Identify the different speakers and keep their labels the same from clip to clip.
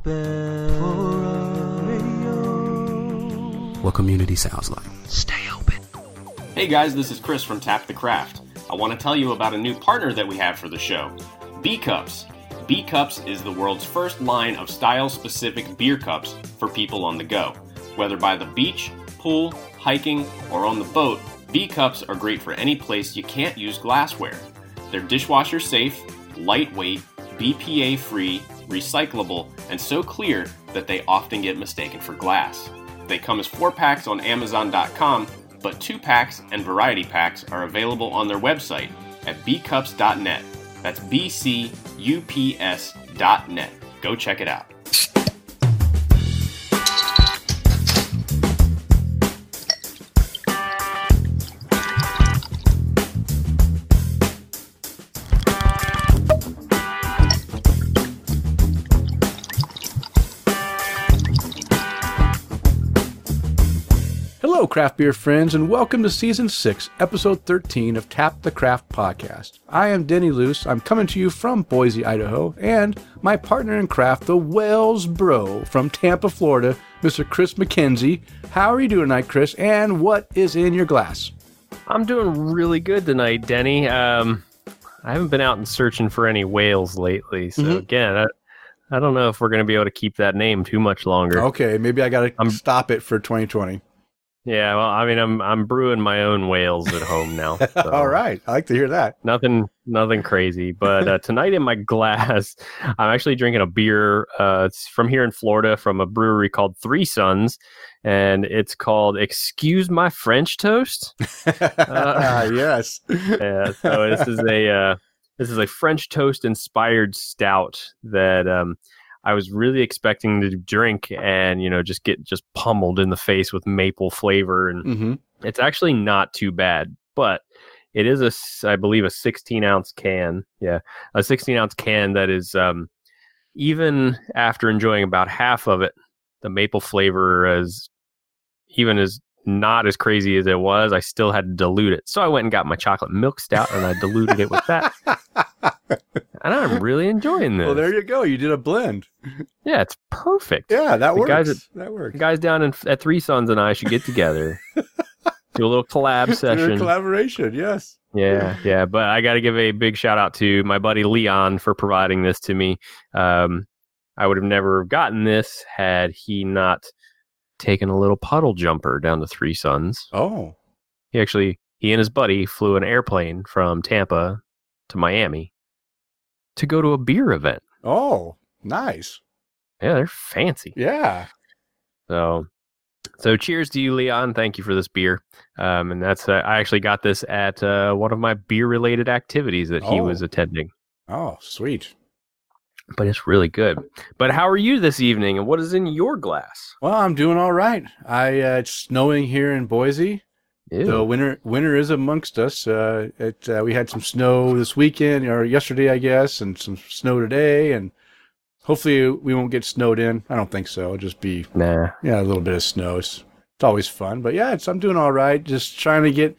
Speaker 1: open for radio.
Speaker 2: What community sounds like.
Speaker 1: Stay open.
Speaker 3: Hey guys, this is Chris from Tap the Craft. I want to tell you about a new partner that we have for the show B Cups. B Cups is the world's first line of style specific beer cups for people on the go. Whether by the beach, pool, hiking, or on the boat, B Cups are great for any place you can't use glassware. They're dishwasher safe, lightweight, BPA free, recyclable, and so clear that they often get mistaken for glass. They come as four packs on Amazon.com, but two packs and variety packs are available on their website at bcups.net. That's B C U P S.net. Go check it out.
Speaker 4: Craft beer friends, and welcome to Season 6, Episode 13 of Tap the Craft Podcast. I am Denny Luce. I'm coming to you from Boise, Idaho, and my partner in craft, the Whales Bro from Tampa, Florida, Mr. Chris McKenzie. How are you doing tonight, Chris? And what is in your glass?
Speaker 5: I'm doing really good tonight, Denny. Um, I haven't been out and searching for any whales lately, so
Speaker 4: Mhm.
Speaker 5: again, I, I don't know if we're going to be able to keep that name too much longer.
Speaker 4: Okay, maybe I got to stop it for 2020.
Speaker 5: Yeah, well, I mean, I'm I'm brewing my own whales at home now. so
Speaker 4: All right, I like to hear that.
Speaker 5: Nothing, nothing crazy. But uh, tonight in my glass, I'm actually drinking a beer. Uh, it's from here in Florida, from a brewery called Three Sons, and it's called Excuse My French Toast. Uh,
Speaker 4: yes.
Speaker 5: yeah, so this is a uh, this is a French toast inspired stout that um, I was really expecting to drink and you know just get just pummeled in the face with maple flavor, and
Speaker 4: hmm
Speaker 5: it's actually not too bad, but it is a I believe a 16 ounce can, yeah, a 16 ounce can that is um, even after enjoying about half of it, the maple flavor is even as not as crazy as it was, I still had to dilute it. So I went and got my chocolate milk stout and I diluted it with that. And I'm really enjoying this.
Speaker 4: well, there you go. You did a blend.
Speaker 5: yeah, it's perfect.
Speaker 4: Yeah, that
Speaker 5: The
Speaker 4: works.
Speaker 5: guys at-
Speaker 4: that works.
Speaker 5: guys down in, at Three Sons and I should get together, do a little collab session.
Speaker 4: collaboration, yes.
Speaker 5: Yeah, yeah. But I got to give a big shout out to my buddy Leon for providing this to me. Um, I would have never gotten this had he not taken a little puddle jumper down to Three Sons.
Speaker 4: Oh,
Speaker 5: He actually, he and his buddy flew an airplane from Tampa to Miami to go to a beer event.
Speaker 4: oh, nice.
Speaker 5: Yeah, they're fancy.
Speaker 4: Yeah.
Speaker 5: So, so cheers to you, Leon. Thank you for this beer. Um, and that's uh, I actually got this at uh, one of my beer-related activities that he
Speaker 4: Oh.
Speaker 5: was attending.
Speaker 4: Oh, sweet.
Speaker 5: But it's really good. But how are you this evening, and what is in your glass?
Speaker 4: Well, I'm doing all right. I uh, it's snowing here in Boise.
Speaker 5: Ew.
Speaker 4: So winter winter is amongst us. Uh, it uh, we had some snow this weekend or yesterday, I guess, and some snow today, and hopefully we won't get snowed in. I don't think so. It'll just be
Speaker 5: nah.
Speaker 4: yeah a little bit of snow. It's, it's always fun, but yeah, it's I'm doing all right. Just trying to get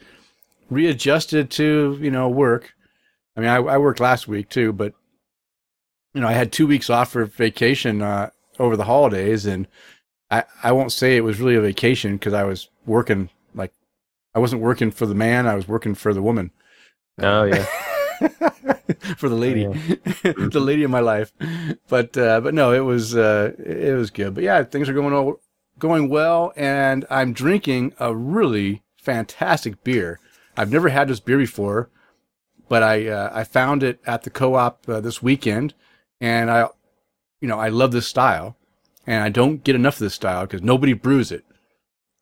Speaker 4: readjusted to you know work. I mean, I, I worked last week too, but you know I had two weeks off for vacation uh, over the holidays, and I I won't say it was really a vacation because I was working like I wasn't working for the man, I was working for the woman.
Speaker 5: Oh yeah.
Speaker 4: for the lady, the lady of my life. But uh, but no, it was uh, it was good. But yeah, things are going going well, and I'm drinking a really fantastic beer. I've never had this beer before, but I uh, I found it at the co-op uh, this weekend, and I, you know, I love this style, and I don't get enough of this style because nobody brews it.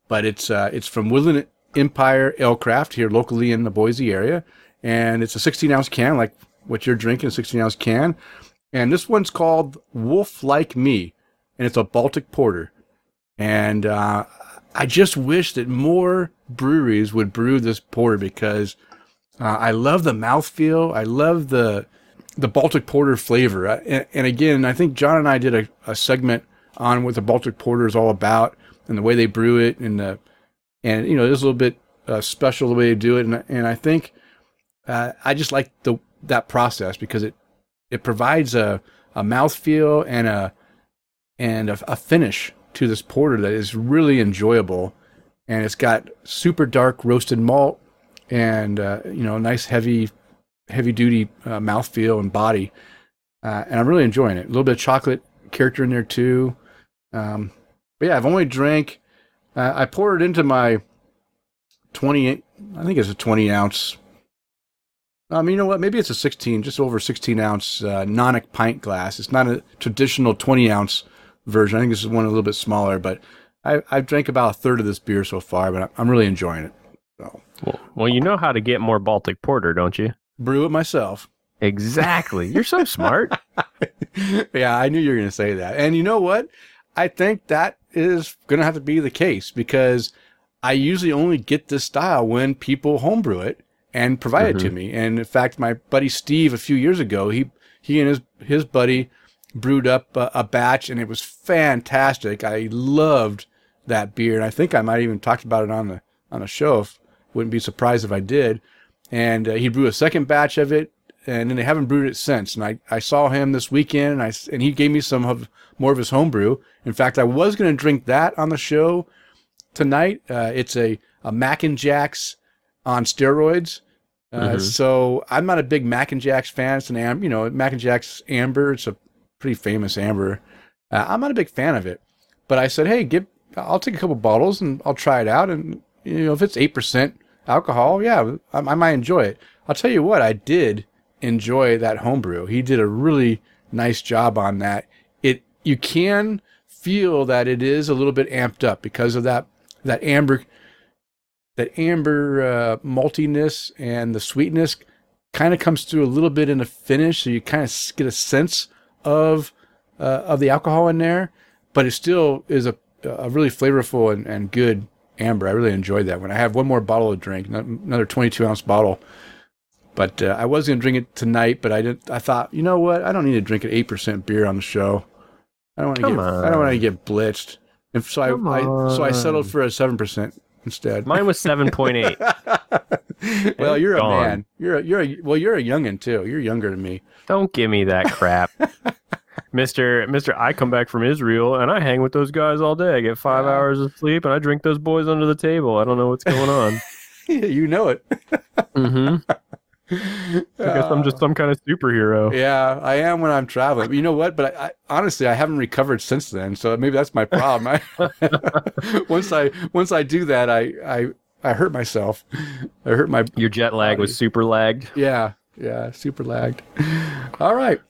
Speaker 4: But it's uh, it's from Woodland Empire Ale Craft here locally in the Boise area, and it's a 16 ounce can like what you're drinking, a 16 ounce can, and this one's called Wolf Like Me, and it's a Baltic Porter, and uh, I just wish that more breweries would brew this porter because uh, I love the mouthfeel. I love the the Baltic Porter flavor. Uh, And, and again, I think John and I did a, a segment on what the Baltic Porter is all about and the way they brew it, and the and you know, it is a little bit uh, special the way they do it, and and I think uh, I just like the that process because it it provides a a mouthfeel and a and a, a finish to this porter that is really enjoyable. And it's got super dark roasted malt and uh, you know nice heavy heavy duty uh, mouthfeel and body. Uh, and I'm really enjoying it. A little bit of chocolate character in there too. Um, but yeah, I've only drank. Uh, I poured it into my 20. I think it's a 20 ounce. Um, you know what? Maybe it's a 16, just over 16 ounce uh, Nonic pint glass. It's not a traditional 20 ounce version. I think this is one a little bit smaller, but I, I've drank about a third of this beer so far, but I'm really enjoying it. So
Speaker 5: Well, well, you know how to get more Baltic Porter, don't you?
Speaker 4: Brew it myself.
Speaker 5: Exactly. You're so smart.
Speaker 4: yeah, I knew you were going to say that. And you know what? I think that is going to have to be the case because I usually only get this style when people homebrew it and provide it to mm-hmm. me. And in fact, my buddy Steve a few years ago, he he and his his buddy brewed up a, a batch, and it was fantastic. I loved that beer, and I think I might even talked about it on the on the show. If, wouldn't be surprised if I did. And uh, he brewed a second batch of it, and then they haven't brewed it since. And I, I saw him this weekend, and I and he gave me some of more of his homebrew. In fact, I was going to drink that on the show tonight. Uh, it's a a Mac and Jacks on steroids. Uh,
Speaker 5: Mhm.
Speaker 4: So I'm not a big Mac and Jacks fan. It's an am, you know, Mac and Jacks amber. It's a pretty famous amber. Uh, I'm not a big fan of it, but I said, hey, give. I'll take a couple bottles and I'll try it out. And you know, if it's eight percent alcohol, yeah, I, I might enjoy it. I'll tell you what, I did enjoy that homebrew. He did a really nice job on that. It you can feel that it is a little bit amped up because of that that amber that amber uh, maltiness and the sweetness kind of comes through a little bit in the finish, so you kind of get a sense of uh, of the alcohol in there, but it still is a a really flavorful and, and good amber. I really enjoyed that one. I have one more bottle of drink, another 22 ounce bottle. But uh, I was gonna drink it tonight, but I didn't. I thought, you know what? I don't need to drink an eight percent beer on the show. I don't want to get. I don't want to get blitzed. And so
Speaker 5: Come
Speaker 4: I, I so I settled for a seven percent instead.
Speaker 5: Mine was 7.8.
Speaker 4: well, you're a
Speaker 5: Gone.
Speaker 4: man. You're a, you're a, well, you're a youngin too. You're younger than me.
Speaker 5: Don't give me that crap. Mister, Mister, I come back from Israel and I hang with those guys all day. I get five
Speaker 4: Yeah.
Speaker 5: hours of sleep and I drink those boys under the table. I don't know what's going on.
Speaker 4: you know it.
Speaker 5: hmm I guess I'm just some kind of superhero.
Speaker 4: Yeah, I am when I'm traveling. But you know what? But I, I honestly, I haven't recovered since then. So maybe that's my problem. I, once I once I do that, I I I hurt myself. I hurt my
Speaker 5: Your jet lag was super lagged.
Speaker 4: yeah yeah super lagged. All right,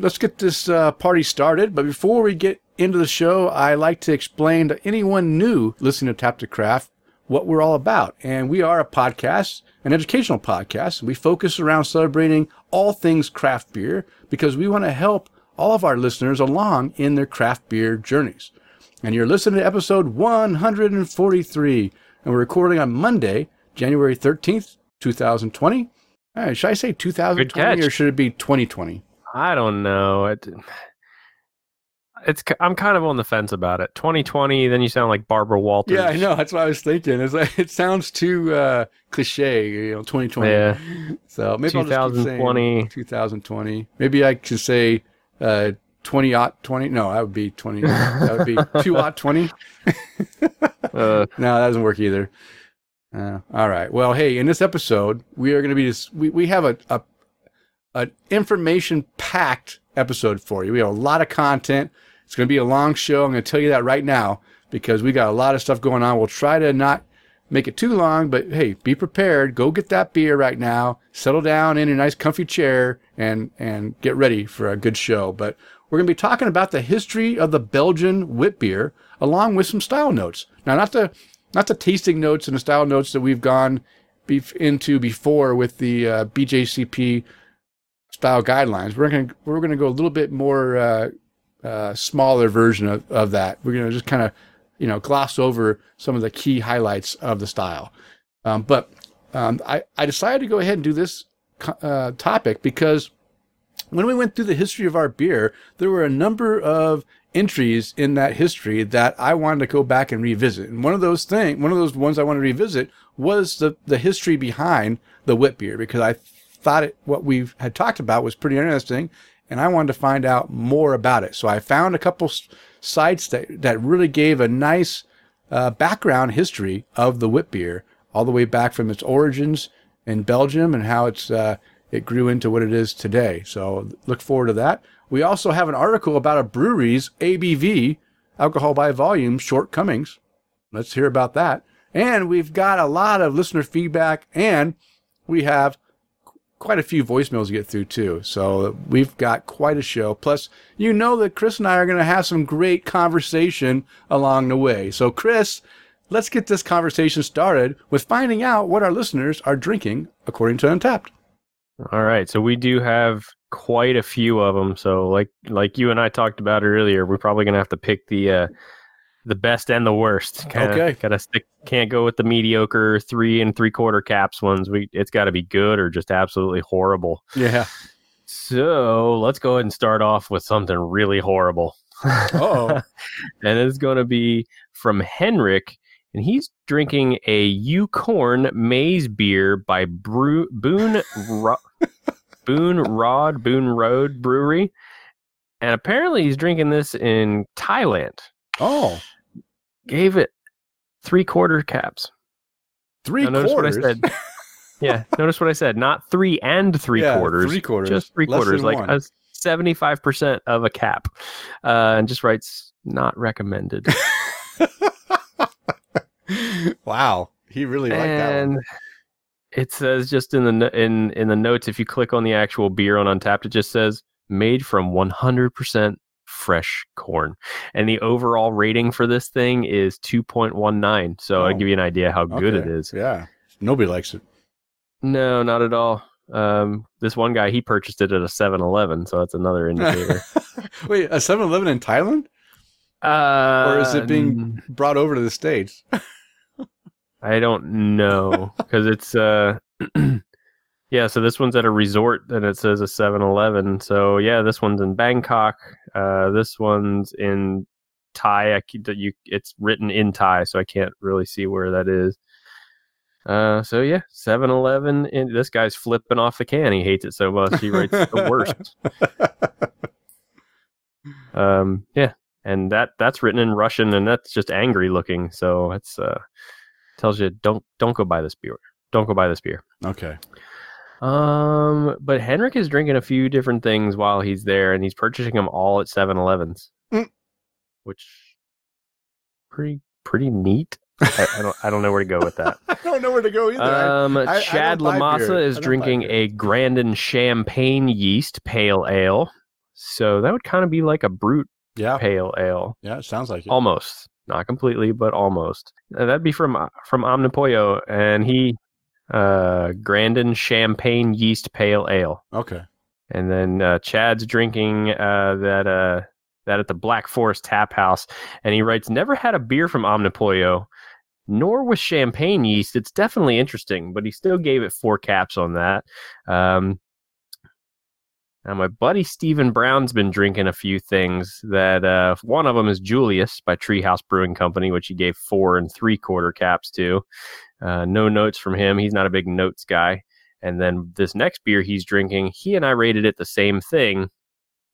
Speaker 4: let's get this uh, party started. But before we get into the show, I like to explain to anyone new listening to Tap the Craft what we're all about. And we are a podcast, an educational podcast. We focus around celebrating all things craft beer because we want to help all of our listeners along in their craft beer journeys. And you're listening to episode 143, and we're recording on Monday, January 13th, 2020. All right, should I say 2020 or should it be 2020?
Speaker 5: I don't know. It, it's I'm kind of on the fence about it. 2020, then you sound like Barbara Walters.
Speaker 4: Yeah, I know. That's what I was thinking. It's like, it sounds too uh, cliche, you know, 2020.
Speaker 5: Yeah.
Speaker 4: So maybe I'll just keep saying
Speaker 5: 2020.
Speaker 4: 2020. Maybe I could say uh, 20 aught 20. No, that would be 20. that would be 2 aught 20.
Speaker 5: Uh,
Speaker 4: No, that doesn't work either. Uh, all right. Well, hey, in this episode, we are going to be just, we, we have a, a, an information packed episode for you. We have a lot of content. It's going to be a long show. I'm going to tell you that right now because we got a lot of stuff going on. We'll try to not make it too long, but hey, be prepared. Go get that beer right now. Settle down in a nice comfy chair and, and get ready for a good show. But we're going to be talking about the history of the Belgian wit beer along with some style notes. Now, not the, not the tasting notes and the style notes that we've gone bef- into before with the uh, BJCP style guidelines. We're going to we're going to go a little bit more uh, uh, smaller version of, of that. We're going to just kind of you know gloss over some of the key highlights of the style. Um, but um, I I decided to go ahead and do this uh, topic because when we went through the history of our beer, there were a number of entries in that history that I wanted to go back and revisit. And one of those things, one of those ones I wanted to revisit was the, the history behind the wit beer because I thought it, what we had talked about was pretty interesting. and I wanted to find out more about it. So I found a couple sites that, that really gave a nice uh, background history of the wit beer, all the way back from its origins in Belgium and how it's uh, it grew into what it is today. So look forward to that. We also have an article about a brewery's ABV, alcohol by volume, shortcomings. Let's hear about that. And we've got a lot of listener feedback, and we have quite a few voicemails to get through too. So we've got quite a show. Plus, you know that Chris and I are going to have some great conversation along the way. So, Chris, let's get this conversation started with finding out what our listeners are drinking according to Untappd.
Speaker 5: All right, so we do have quite a few of them. So, like like you and I talked about earlier, we're probably gonna have to pick the uh, the best and the worst. Kinda,
Speaker 4: Okay.
Speaker 5: gotta stick. Can't go with the mediocre three and three quarter caps ones. We it's got to be good or just absolutely horrible.
Speaker 4: Yeah.
Speaker 5: So let's go ahead and start off with something really horrible.
Speaker 4: Oh.
Speaker 5: and it's going to be from Henrik, and he's drinking a Unicorn Maize beer by Brew, Boone Ro- Boone Rod Boone Road Brewery, and apparently he's drinking this in Thailand.
Speaker 4: Oh.
Speaker 5: Gave it three quarter caps.
Speaker 4: Three
Speaker 5: Now, notice
Speaker 4: quarters.
Speaker 5: what I said. Yeah, notice what I said. Not three and three
Speaker 4: Yeah,
Speaker 5: quarters.
Speaker 4: Three quarters.
Speaker 5: just three
Speaker 4: Less
Speaker 5: quarters, like seventy-five percent of a cap, uh, and just writes not recommended.
Speaker 4: wow. He really liked that one.
Speaker 5: it says just in the in in the notes, if you click on the actual beer on Untappd, it just says made from one hundred percent fresh corn, and the overall rating for this thing is two point one nine. So
Speaker 4: Oh.
Speaker 5: I'll give you an idea how good it is.
Speaker 4: Yeah. Nobody likes it.
Speaker 5: No, not at all. Um, this one guy he purchased it at a 7-Eleven, so that's another indicator.
Speaker 4: Wait, a 7 Eleven in Thailand?
Speaker 5: uh,
Speaker 4: Or is it being brought over to the States?
Speaker 5: I don't know because it's uh yeah. So this one's at a resort, and it says a 7-Eleven. So yeah, this one's in Bangkok. Uh, this one's in Thai. I, you it's written in Thai, so I can't really see where that is. Uh, so yeah, 7-Eleven. And this guy's flipping off the can. He hates it so much. He writes the worst. Um, yeah, and that that's written in Russian, and that's just angry looking. So it's uh tells you don't don't go buy this beer. Don't go buy this beer.
Speaker 4: okay.
Speaker 5: Um, but Henrik is drinking a few different things while he's there, and he's purchasing them all at 7-Elevens,
Speaker 4: Mm.
Speaker 5: which pretty pretty neat. I, I don't I don't know where to go with that.
Speaker 4: I don't know where to go either.
Speaker 5: Um,
Speaker 4: I
Speaker 5: Chad. Lamassa is
Speaker 4: I buy
Speaker 5: drinking a Grandin Champagne yeast pale ale. So that would kind of be like a brute
Speaker 4: yeah.
Speaker 5: pale ale.
Speaker 4: Yeah, it sounds like it.
Speaker 5: almost not completely but almost Uh, that'd be from from omnipollo and he uh grandin champagne yeast pale ale
Speaker 4: Okay.
Speaker 5: and then uh chad's drinking uh that uh that at the black forest tap house and he writes never had a beer from omnipollo nor with champagne yeast it's definitely interesting but he still gave it four caps on that um now, my buddy Stephen Brown's been drinking a few things. That uh, one of them is Julius by Treehouse Brewing Company, which he gave four and three quarter caps to. Uh, no notes from him. He's not a big notes guy. And then this next beer he's drinking, he and I rated it the same thing,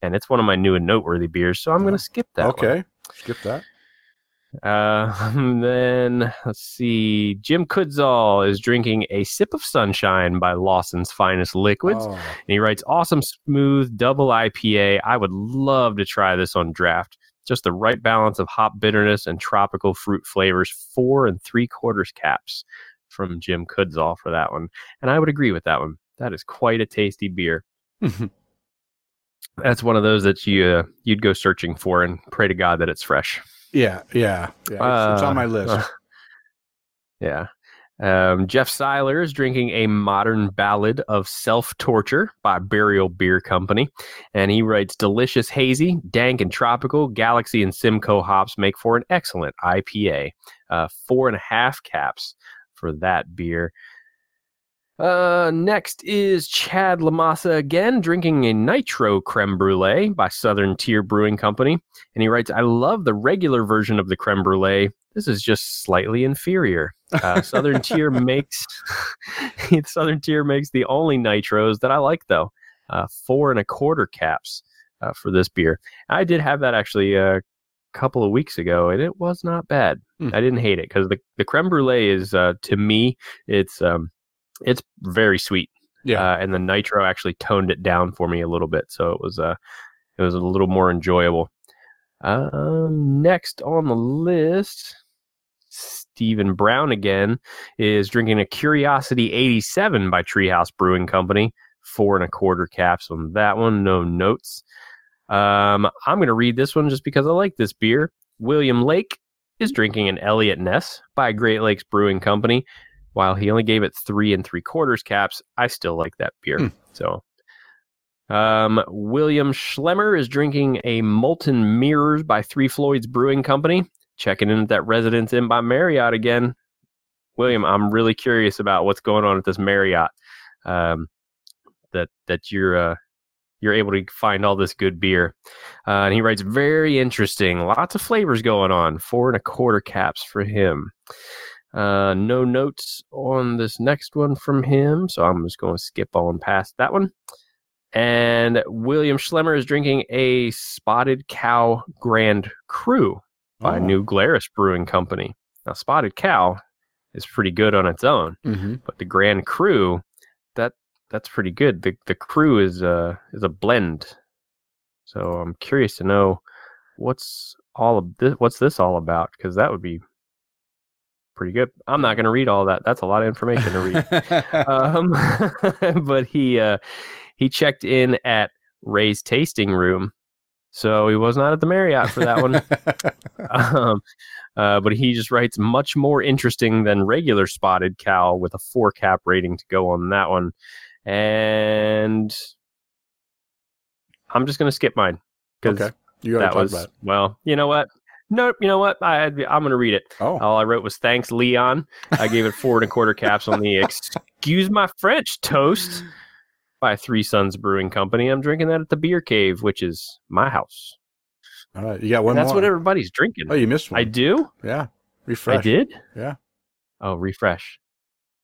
Speaker 5: and it's one of my new and noteworthy beers. So I'm going to skip that. one.
Speaker 4: okay. Skip that.
Speaker 5: Uh, then let's see. Jim Kudzall is drinking a sip of sunshine by Lawson's Finest Liquids.
Speaker 4: Oh,
Speaker 5: And he writes, awesome, smooth, double IPA. I would love to try this on draft. Just the right balance of hop bitterness and tropical fruit flavors. Four and three quarters caps from Jim Kudzall for that one. And I would agree with that one. That is quite a tasty beer. That's one of those that you uh, you'd go searching for and pray to God that it's fresh.
Speaker 4: yeah, yeah, yeah. It's, it's on my
Speaker 5: Uh,
Speaker 4: list.
Speaker 5: uh, yeah. Um, Jeff Seiler is drinking a modern ballad of self torture by Burial Beer Company. And he writes delicious, hazy, dank, and tropical. Galaxy and Simcoe hops make for an excellent IPA. Uh, four and a half caps for that beer. Uh, next is Chad Lamassa again, drinking a Nitro Creme Brulee by Southern Tier Brewing Company. And he writes, I love the regular version of the creme brulee. This is just slightly inferior. Uh, Southern Tier makes Southern Tier makes the only nitros that I like, though. uh, four and a quarter caps uh, for this beer. I did have that actually a couple of weeks ago, and it was not bad.
Speaker 4: Hmm.
Speaker 5: I didn't hate it because the the creme brulee is uh, to me it's um it's very sweet.
Speaker 4: Yeah.
Speaker 5: uh, and the nitro actually toned it down for me a little bit, so it was uh it was a little more enjoyable. Um, next on the list, Stephen Brown again is drinking a Curiosity 87 by Treehouse Brewing Company. Four and a quarter caps on that one. No notes. Um, I'm going to read this one just because I like this beer. William Lake is drinking an Eliot Ness by Great Lakes Brewing Company. While he only gave it three and three quarters caps, I still like that beer.
Speaker 4: Hmm.
Speaker 5: So, um, William Schlemmer is drinking a Molten Mirrors by Three Floyds Brewing Company. Checking in at that Residence Inn by Marriott again. William, I'm really curious about what's going on at this Marriott. Um, that that you're uh, you're able to find all this good beer. Uh, and he writes, very interesting. Lots of flavors going on. Four and a quarter caps for him. Uh, no notes on this next one from him, so I'm just going to skip on past that one. And William Schlemmer is drinking a Spotted Cow Grand Cru by
Speaker 4: Oh.
Speaker 5: New Glarus Brewing Company. Now, Spotted Cow is pretty good on its own,
Speaker 4: Mm-hmm.
Speaker 5: but the Grand Cru, that that's pretty good. The the Cru is a is a blend. So I'm curious to know what's all of this. What's this all about? Because that would be pretty good. I'm not going to read all that. That's a lot of information to read. um, but he uh, he checked in at Ray's tasting room, so he was not at the Marriott for that one. um, uh, but he just writes much more interesting than regular spotted cow with a four cap rating to go on that one. And I'm just going to skip mine because
Speaker 4: okay. You got to
Speaker 5: that
Speaker 4: talk
Speaker 5: was
Speaker 4: about it.
Speaker 5: well. You know what? Nope. You know what? I I'm going to read it.
Speaker 4: Oh.
Speaker 5: All I wrote was thanks, Leon. I gave it four and a quarter caps on the excuse my French toast by Three Sons Brewing Company. I'm drinking that at the Beer Cave, which is my house.
Speaker 4: All right. You got one
Speaker 5: And that's
Speaker 4: more.
Speaker 5: what everybody's drinking.
Speaker 4: oh, you missed one.
Speaker 5: I do.
Speaker 4: Yeah. Refresh.
Speaker 5: I did.
Speaker 4: Yeah.
Speaker 5: Oh, refresh.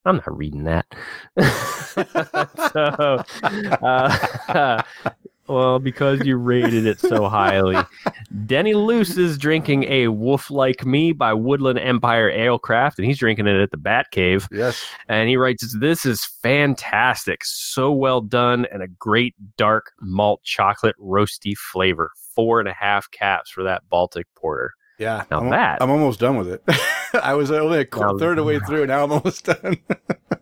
Speaker 5: I'm not reading that. so, uh, well, because you rated it so highly, Denny Luce is drinking a Wolf Like Me by Woodland Empire Alecraft, and he's drinking it at the Bat Cave.
Speaker 4: Yes.
Speaker 5: And he writes, This is fantastic. So well done and a great dark malt chocolate roasty flavor. Four and a half caps for that Baltic porter.
Speaker 4: Yeah.
Speaker 5: Now
Speaker 4: I'm,
Speaker 5: that-
Speaker 4: I'm almost done with it. I was only a
Speaker 5: Now-
Speaker 4: third of the way through. Now I'm almost done.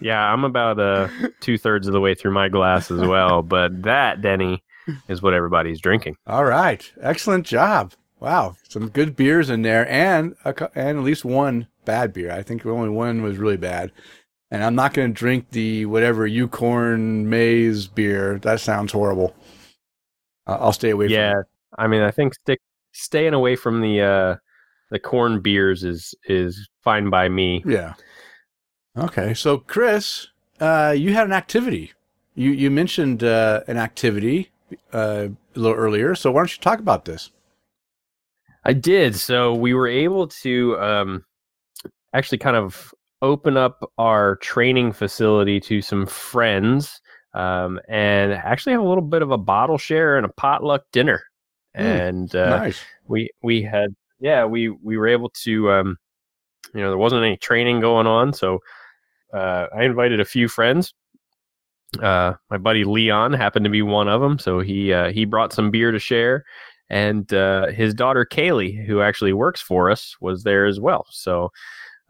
Speaker 5: Yeah, I'm about uh, two thirds of the way through my glass as well. But that, Denny, is what everybody's drinking.
Speaker 4: All right. Excellent job. Wow. Some good beers in there and a, and at least one bad beer. I think only one was really bad. And I'm not going to drink the whatever Ucorn maize beer. That sounds horrible. Uh, I'll stay away
Speaker 5: Yeah,
Speaker 4: from it.
Speaker 5: I mean, I think stick staying away from the uh, the corn beers is is fine by me.
Speaker 4: Yeah. Okay. So, Chris, uh, you had an activity. You you mentioned uh, an activity uh, a little earlier. So why don't you talk about this?
Speaker 5: I did. So we were able to um, actually kind of open up our training facility to some friends um, and actually have a little bit of a bottle share and a potluck dinner.
Speaker 4: Hmm,
Speaker 5: And uh,
Speaker 4: nice.
Speaker 5: we we had yeah we we were able to um, you know there wasn't any training going on, so uh, I invited a few friends. Uh, my buddy Leon happened to be one of them, so he uh, he brought some beer to share, and uh, his daughter Kaylee, who actually works for us, was there as well. So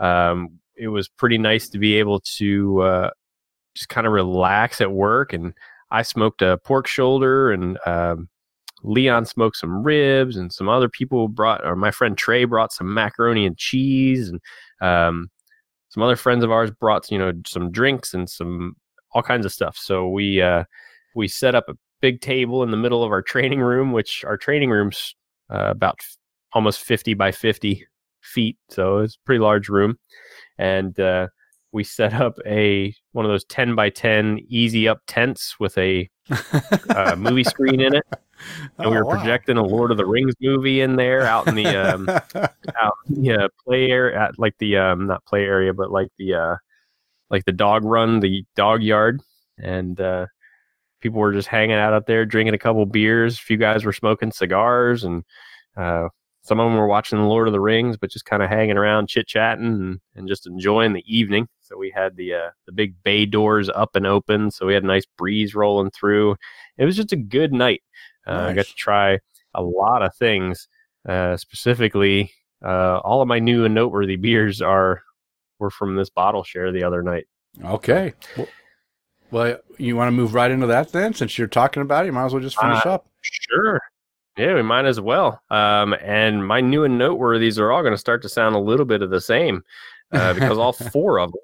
Speaker 5: um, it was pretty nice to be able to uh, just kind of relax at work. And I smoked a pork shoulder, and um, Leon smoked some ribs, and some other people brought, or my friend Trey brought some macaroni and cheese, and um, some other friends of ours brought you know some drinks and some all kinds of stuff. So we uh, we set up a big table in the middle of our training room, which our training room's uh, about f- almost fifty by fifty feet, so it's a pretty large room, and uh, we set up a one of those ten by ten easy up tents with a uh, movie screen in it, and we
Speaker 4: Oh,
Speaker 5: were
Speaker 4: wow.
Speaker 5: projecting a Lord of the Rings movie in there out in the um, out in the uh, play area, at, like the um, not play area, but like the uh, like the dog run, the dog yard, and uh, people were just hanging out out there, drinking a couple beers. A few guys were smoking cigars, and uh, some of them were watching the Lord of the Rings, but just kind of hanging around, chit chatting, and, and just enjoying the evening. So we had the uh, the big bay doors up and open, so we had a nice breeze rolling through. It was just a good night. Uh, I got to try a lot of things. Uh, specifically, uh, all of my new and noteworthy beers are were from this bottle share the other night.
Speaker 4: Okay. Well, well, you want to move right into that then? Since you're talking about it, you might as well just finish
Speaker 5: Uh,
Speaker 4: up.
Speaker 5: Sure. Yeah, we might as well. Um, and my new and noteworthies are all going to start to sound a little bit of the same uh, because all four of them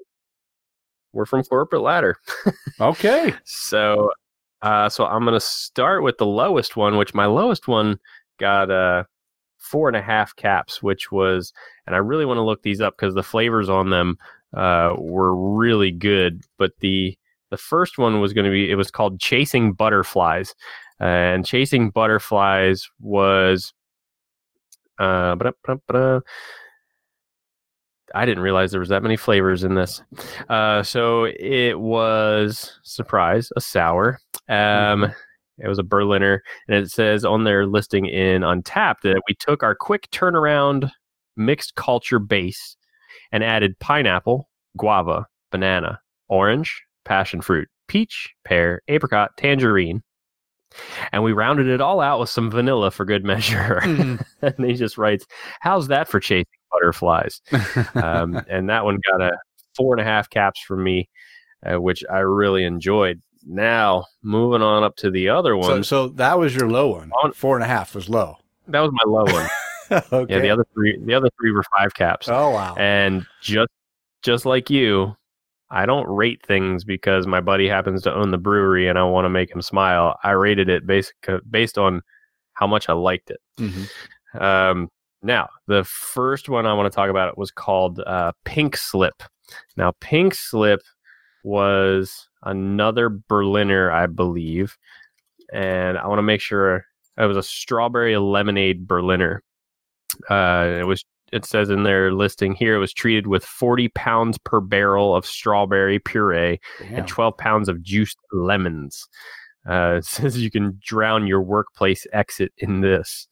Speaker 5: were from Corporate Ladder.
Speaker 4: Okay.
Speaker 5: So, uh, so I'm going to start with the lowest one, which my lowest one got uh, four and a half caps, which was, and I really want to look these up because the flavors on them uh, were really good. But the the first one was going to be, it was called Chasing Butterflies, and Chasing Butterflies was. Uh. I didn't realize there was that many flavors in this. Uh, so it was surprise a sour. Um, It was a Berliner, and it says on their listing in Untappd that we took our quick turnaround mixed culture base and added pineapple, guava, banana, orange, passion fruit, peach, pear, apricot, tangerine. And we rounded it all out with some vanilla for good measure.
Speaker 4: Mhm.
Speaker 5: and he just writes, How's that for chasing butterflies? um, and that one got a four and a half caps from me, uh, which I really enjoyed. Now moving on up to the other
Speaker 4: so, so that was your low one.
Speaker 5: On-
Speaker 4: Four and a half was low.
Speaker 5: that was my low one.
Speaker 4: okay.
Speaker 5: Yeah, the other three, the other three were five caps.
Speaker 4: Oh wow.
Speaker 5: And just just like you, I don't rate things because my buddy happens to own the brewery and I want to make him smile. I rated it based based on how much I liked it.
Speaker 4: Mhm.
Speaker 5: Um, now, the first one I want to talk about was called uh, Pink Slip. Now, Pink Slip was another Berliner, I believe, and I want to make sure it was a strawberry lemonade Berliner. Uh, it was. It says in their listing here, it was treated with 40 pounds per barrel of strawberry puree
Speaker 4: Damn.
Speaker 5: and 12 pounds of juiced lemons. Uh, says you can drown your workplace exit in this.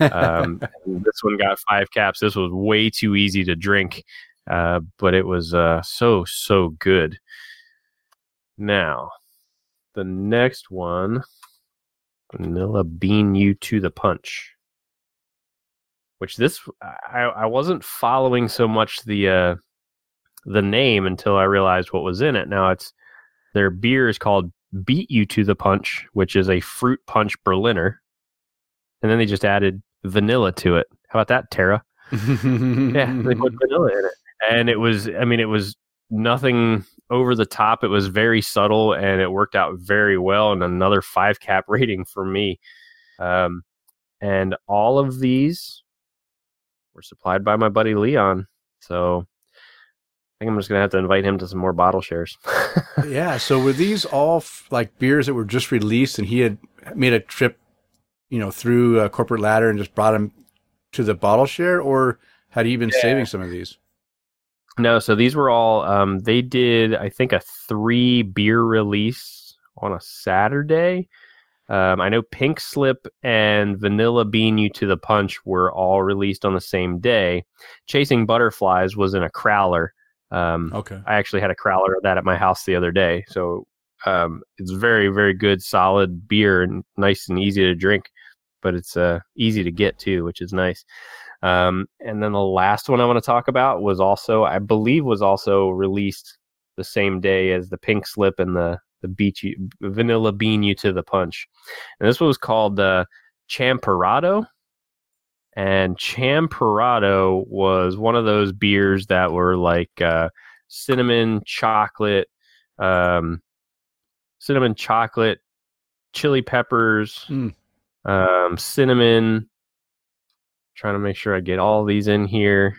Speaker 5: Um, this one got five caps. This was way too easy to drink, uh, but it was uh, so, so good. Now, the next one Vanilla Bean You to the Punch. Which this, I, I wasn't following so much the uh, the name until I realized what was in it. Now it's their beer is called Beat You to the Punch, which is a fruit punch Berliner. And then they just added vanilla to it. How about that, Tara? Yeah, they put vanilla in it. And it was, I mean, it was nothing over the top. It was very subtle and it worked out very well. And another five cap rating for me. Um, and all of these were supplied by my buddy Leon. So think I'm just going to have to invite him to some more bottle shares.
Speaker 4: yeah. So were these all f- like beers that were just released, and he had made a trip, you know, through a corporate ladder and just brought them to the bottle share, or had he been saving some of these?
Speaker 5: No, so these were all um they did I think a 3 beer release on a Saturday. Um I know Pink Slip and Vanilla Bean You to the Punch were all released on the same day. Chasing Butterflies was in a crowler. Um
Speaker 4: Okay.
Speaker 5: I actually had a crowler of that at my house the other day. So um it's very very good solid beer and nice and easy to drink, but it's uh easy to get too, which is nice. Um, and then the last one I want to talk about was also, I believe, was also released the same day as the Pink Slip and the the beach Vanilla Bean You to the Punch. And this one was called uh, Champurrado. And Champurrado was one of those beers that were like uh, cinnamon chocolate, um, cinnamon chocolate, chili peppers,
Speaker 4: Mm.
Speaker 5: um, cinnamon. Trying to make sure I get all these in here.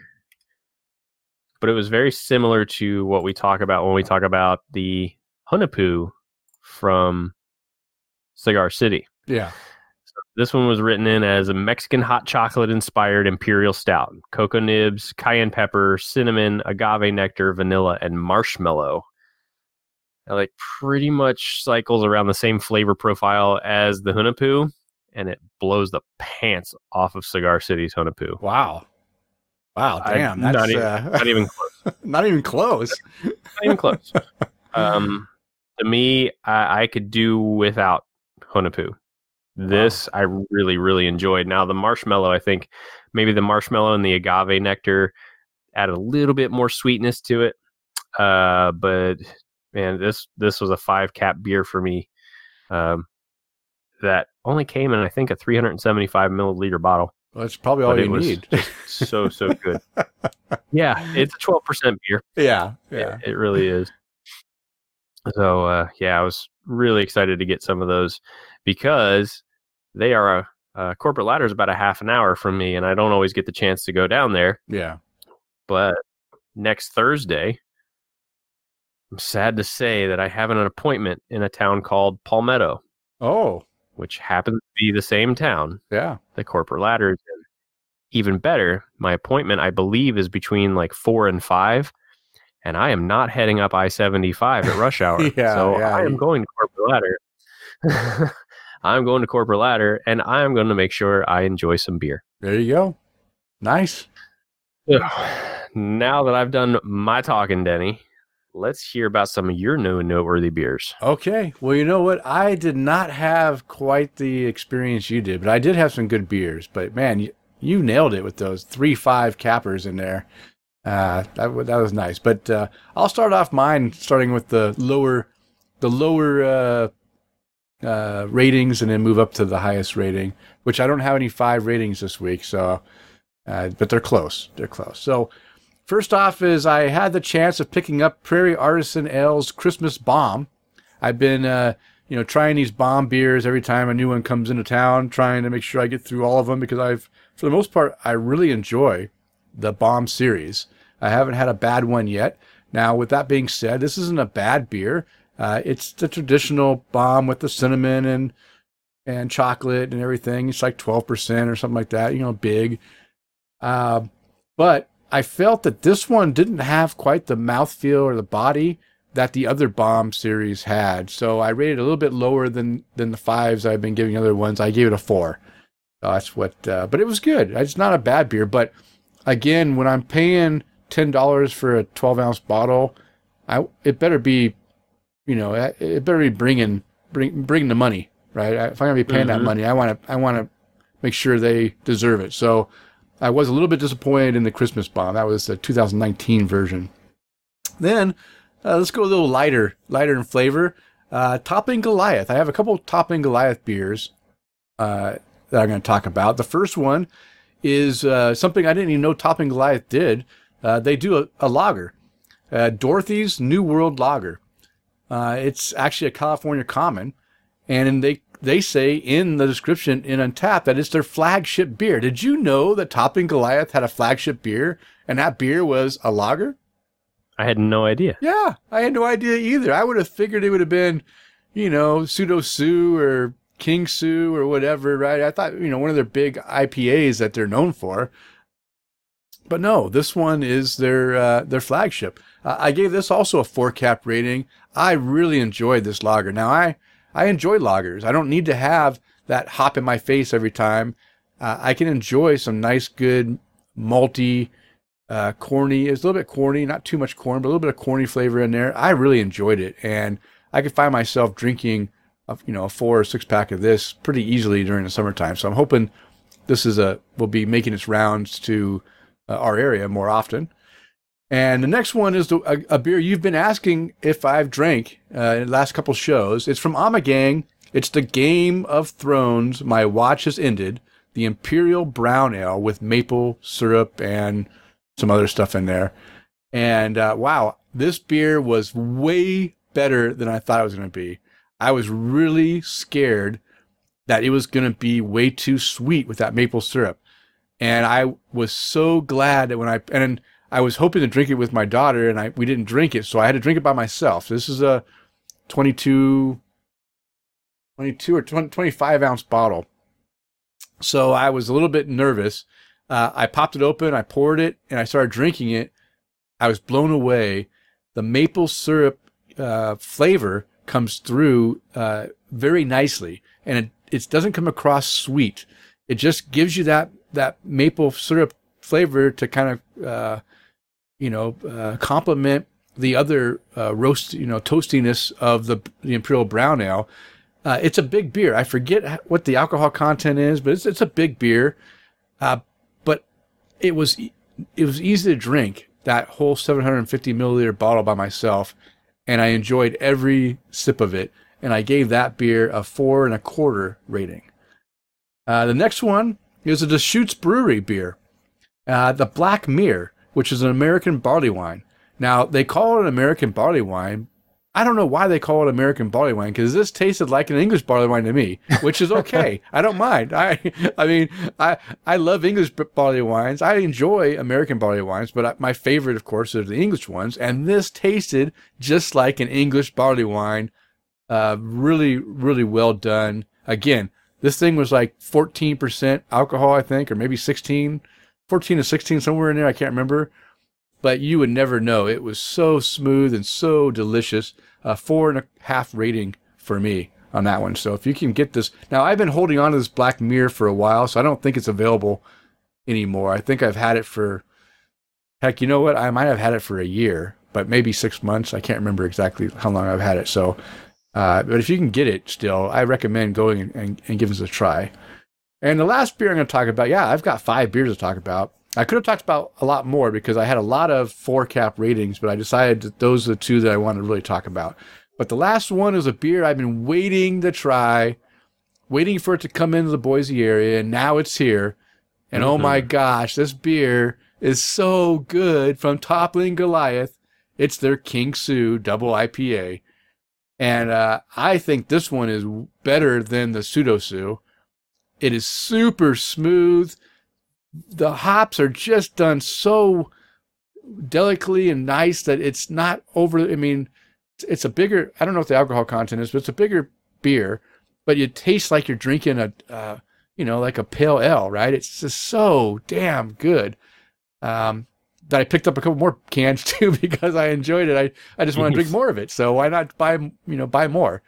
Speaker 5: But it was very similar to what we talk about when we talk about the Hunahpu from Cigar City.
Speaker 4: Yeah.
Speaker 5: This one was written in as a Mexican hot chocolate inspired imperial stout. Cocoa nibs, cayenne pepper, cinnamon, agave nectar, vanilla, and marshmallow. It like pretty much cycles around the same flavor profile as the Hunahpu, and it blows the pants off of Cigar City's Hunahpu.
Speaker 4: Wow. Wow,
Speaker 5: I-
Speaker 4: damn.
Speaker 5: not
Speaker 4: That's
Speaker 5: even-
Speaker 4: uh,
Speaker 5: Not even close.
Speaker 4: not even close.
Speaker 5: Not even close. Um, to me, I, I could do without Hunahpu. This I really, really enjoyed. Now the marshmallow, I think maybe the marshmallow and the agave nectar add a little bit more sweetness to it. Uh, but man, this this was a five cap beer for me. Um, that only came in I think a 375 milliliter bottle.
Speaker 4: Well, that's probably all
Speaker 5: but
Speaker 4: you need.
Speaker 5: so so good. yeah, it's a 12 percent beer.
Speaker 4: yeah.
Speaker 5: Yeah,
Speaker 4: Yeah.
Speaker 5: it really is. So uh, yeah, I was really excited to get some of those because they are a, uh, corporate ladder is about a half an hour from me, and I don't always get the chance to go down there.
Speaker 4: Yeah.
Speaker 5: But next Thursday, I'm sad to say that I have an appointment in a town called Palmetto,
Speaker 4: Oh,
Speaker 5: which happens to be the same town
Speaker 4: yeah.
Speaker 5: the corporate ladder is in. Even better, my appointment, I believe, is between like four and five, and I am not heading up I 75 at rush hour.
Speaker 4: Yeah,
Speaker 5: so
Speaker 4: yeah.
Speaker 5: I am going to corporate ladder. I'm going to corporate ladder, and I am going to make sure I enjoy some beer.
Speaker 4: There you go. Nice.
Speaker 5: now that I've done my talking, Denny, let's hear about some of your new and noteworthy beers.
Speaker 4: Okay. Well, you know what? I did not have quite the experience you did, but I did have some good beers. But man, you, you nailed it with those three five cappers in there. Uh, that that was nice. But uh, I'll start off mine, starting with the lower, the lower uh, uh, ratings, and then move up to the highest rating. Which I don't have any five ratings this week, so uh, but they're close. They're close. So first off is I had the chance of picking up Prairie Artisan Ale's Christmas Bomb. I've been, uh, you know, trying these bomb beers every time a new one comes into town, trying to make sure I get through all of them because I've, for the most part, I really enjoy the bomb series. I haven't had a bad one yet. Now, with that being said, this isn't a bad beer. Uh, it's the traditional bomb with the cinnamon and and chocolate and everything. It's like twelve percent or something like that. You know, big. Uh, but I felt that this one didn't have quite the mouthfeel or the body that the other bomb series had. So I rated it a little bit lower than than the fives I've been giving other ones. I gave it a four. That's what. Uh, but it was good. It's not a bad beer. But again, when I'm paying ten dollars for a twelve ounce bottle, I it better be, you know, it better be bringing bring bringing the money, right? If I'm gonna be paying that
Speaker 5: Mhm.
Speaker 4: money, I want to I want to make sure they deserve it. So I was a little bit disappointed in the Christmas bomb. That was the 2019 version. Then uh, let's go a little lighter, lighter in flavor. Uh, Toppling Goliath. I have a couple Toppling Goliath beers uh, that I'm going to talk about. The first one is uh, something I didn't even know Toppling Goliath did. Uh, they do a, a lager, uh, Dorothy's New World Lager. Uh, it's actually a California common, and they they say in the description in Untappd that it's their flagship beer. Did you know that Toppling Goliath had a flagship beer, and that beer was a lager?
Speaker 5: I had no idea.
Speaker 4: Yeah, I had no idea either. I would have figured it would have been, you know, Pseudo Sue or King Sue or whatever, right? I thought, you know, one of their big IPAs that they're known for. But no, this one is their uh, their flagship. Uh, I gave this also a four cap rating. I really enjoyed this lager. Now I I enjoy lagers. I don't need to have that hop in my face every time. Uh, I can enjoy some nice, good malty, uh, corny. It's a little bit corny, not too much corn, but a little bit of corny flavor in there. I really enjoyed it, and I could find myself drinking, a, you know, a four or six pack of this pretty easily during the summertime. So I'm hoping this is a will be making its rounds to uh, our area more often. And the next one is the, a, a beer you've been asking if I've drank uh, in the last couple shows. It's from Ommegang. It's the Game of Thrones. My watch has ended. The Imperial Brown Ale with maple syrup and some other stuff in there. And uh, wow, this beer was way better than I thought it was going to be. I was really scared that it was going to be way too sweet with that maple syrup. And I was so glad that when I and I was hoping to drink it with my daughter, and I we didn't drink it, so I had to drink it by myself. This is a 22, 22 or 20, 25 ounce bottle. So I was a little bit nervous. Uh, I popped it open, I poured it, and I started drinking it. I was blown away. The maple syrup uh, flavor comes through uh, very nicely, and it it doesn't come across sweet. It just gives you that that maple syrup flavor to kind of uh, you know uh, complement the other uh, roast you know toastiness of the the imperial brown ale. Uh, it's a big beer. I forget what the alcohol content is, but it's it's a big beer. Uh, but it was it was easy to drink that whole 750 milliliter bottle by myself, and I enjoyed every sip of it. And I gave that beer a four and a quarter rating. Uh, the next one is a Deschutes Brewery beer, uh, the Black Mirror, which is an American barley wine. Now they call it an American barley wine. I don't know why they call it American barley wine because this tasted like an English barley wine to me, which is okay. I don't mind. I, I mean, I, I love English barley wines. I enjoy American barley wines, but I, my favorite, of course, are the English ones. And this tasted just like an English barley wine. Uh, really, really well done. Again, this thing was like 14% alcohol, I think, or maybe 16, 14 to 16, somewhere in there. I can't remember but you would never know. It was so smooth and so delicious. A four and a half rating for me on that one. So if you can get this, now I've been holding on to this Black Mirror for a while, so I don't think it's available anymore. I think I've had it for, heck, you know what? I might have had it for a year, but maybe six months. I can't remember exactly how long I've had it. So, uh, but if you can get it still, I recommend going and, and, and giving this a try. And the last beer I'm going to talk about, yeah, I've got five beers to talk about. I could have talked about a lot more because I had a lot of four cap ratings, but I decided that those are the two that I want to really talk about. But the last one is a beer I've been waiting to try, waiting for it to come into the Boise area, and now it's here. And oh my gosh, this beer is so good from Toppling Goliath. It's their King Sue double IPA. And uh, I think this one is better than the Pseudo Sue. It is super smooth the hops are just done so delicately and nice that it's not over. I mean, it's a bigger. I don't know what the alcohol content is, but it's a bigger beer. But you taste like you're drinking a, uh, you know, like a pale ale, right? It's just so damn good. Um, that I picked up a couple more cans too because I enjoyed it. I, I just want to drink more of it. So why not buy you know buy more?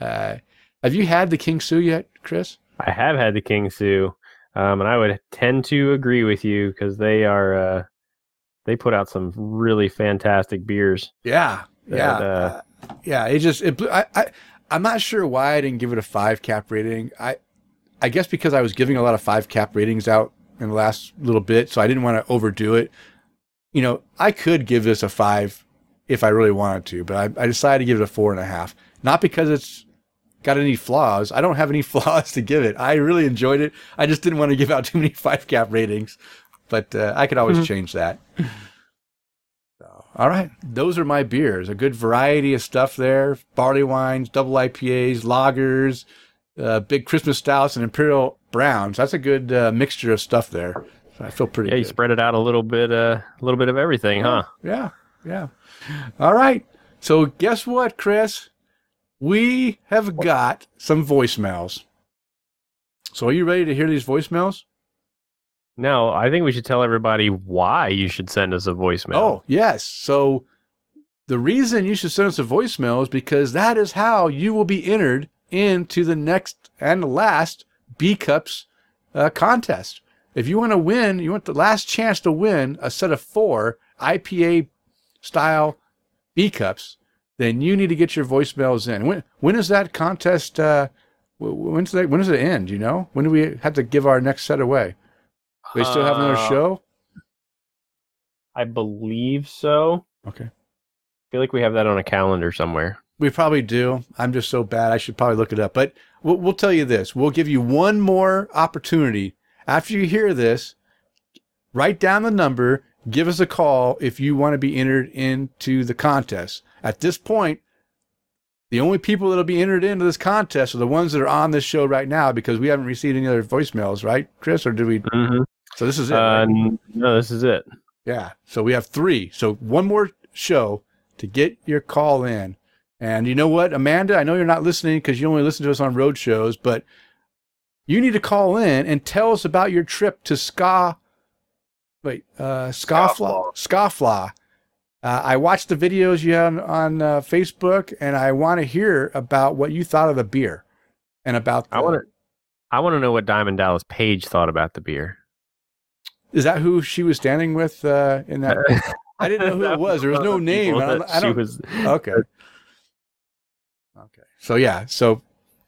Speaker 4: Uh, have you had the King Sue yet, Chris?
Speaker 5: I have had the King Sue. Um, and I would tend to agree with you because they are uh, they put out some really fantastic beers.
Speaker 4: Yeah,
Speaker 5: that,
Speaker 4: yeah,
Speaker 5: uh,
Speaker 4: uh, yeah. It just it. blew- I, I I'm not sure why I didn't give it a five cap rating. I I guess because I was giving a lot of five cap ratings out in the last little bit, so I didn't want to overdo it. You know, I could give this a five if I really wanted to, but I, I decided to give it a four and a half. Not because it's got any flaws. I don't have any flaws to give it. I really enjoyed it. I just didn't want to give out too many five cap ratings, but uh, I could always change that. So, all right, those are my beers. A good variety of stuff there: barley wines, double IPAs, lagers, uh, big Christmas stouts, and imperial browns. That's a good uh, mixture of stuff there. I feel pretty.
Speaker 5: yeah, you
Speaker 4: good.
Speaker 5: spread it out a little bit, uh, a little bit of everything, huh?
Speaker 4: Yeah, yeah. All right. So guess what, Chris? We have got some voicemails. So are you ready to hear these voicemails?
Speaker 5: No, I think we should tell everybody why you should send us a voicemail.
Speaker 4: Oh, yes. So the reason you should send us a voicemail is because that is how you will be entered into the next and last B Cups uh, contest. If you want to win, you want the last chance to win a set of four IPA style B Cups, then you need to get your voicemails in. When when is that contest? Uh, wh- when's that, when does it end? You know, when do we have to give our next set away? They still have another
Speaker 5: Uh,
Speaker 4: show.
Speaker 5: I believe so.
Speaker 4: Okay.
Speaker 5: I feel like we have that on a calendar somewhere.
Speaker 4: We probably do. I'm just so bad. I should probably look it up. But we'll, we'll tell you this. We'll give you one more opportunity. After you hear this, write down the number. Give us a call if you want to be entered into the contest. At this point, the only people that'll be entered into this contest are the ones that are on this show right now because we haven't received any other voicemails, right, Chris? Or did we?
Speaker 5: Mm-hmm.
Speaker 4: So this is it.
Speaker 5: Uh,
Speaker 4: right?
Speaker 5: no, this is it.
Speaker 4: Yeah. So we have three. So one more show to get your call in. And you know what, Amanda? I know you're not listening because you only listen to us on road shows, but you need to call in and tell us about your trip to Ska. Wait, uh, Scofflaw. Scofflaw Uh, I watched the videos you had on uh, Facebook, and I want to hear about what you thought of the beer and about. The,
Speaker 5: I want to. I want to know what Diamond Dallas Page thought about the beer.
Speaker 4: Is that who she was standing with uh, in that? I didn't know who it was. There was no name. I don't. I
Speaker 5: She
Speaker 4: don't
Speaker 5: was.
Speaker 4: okay. Okay. So yeah. So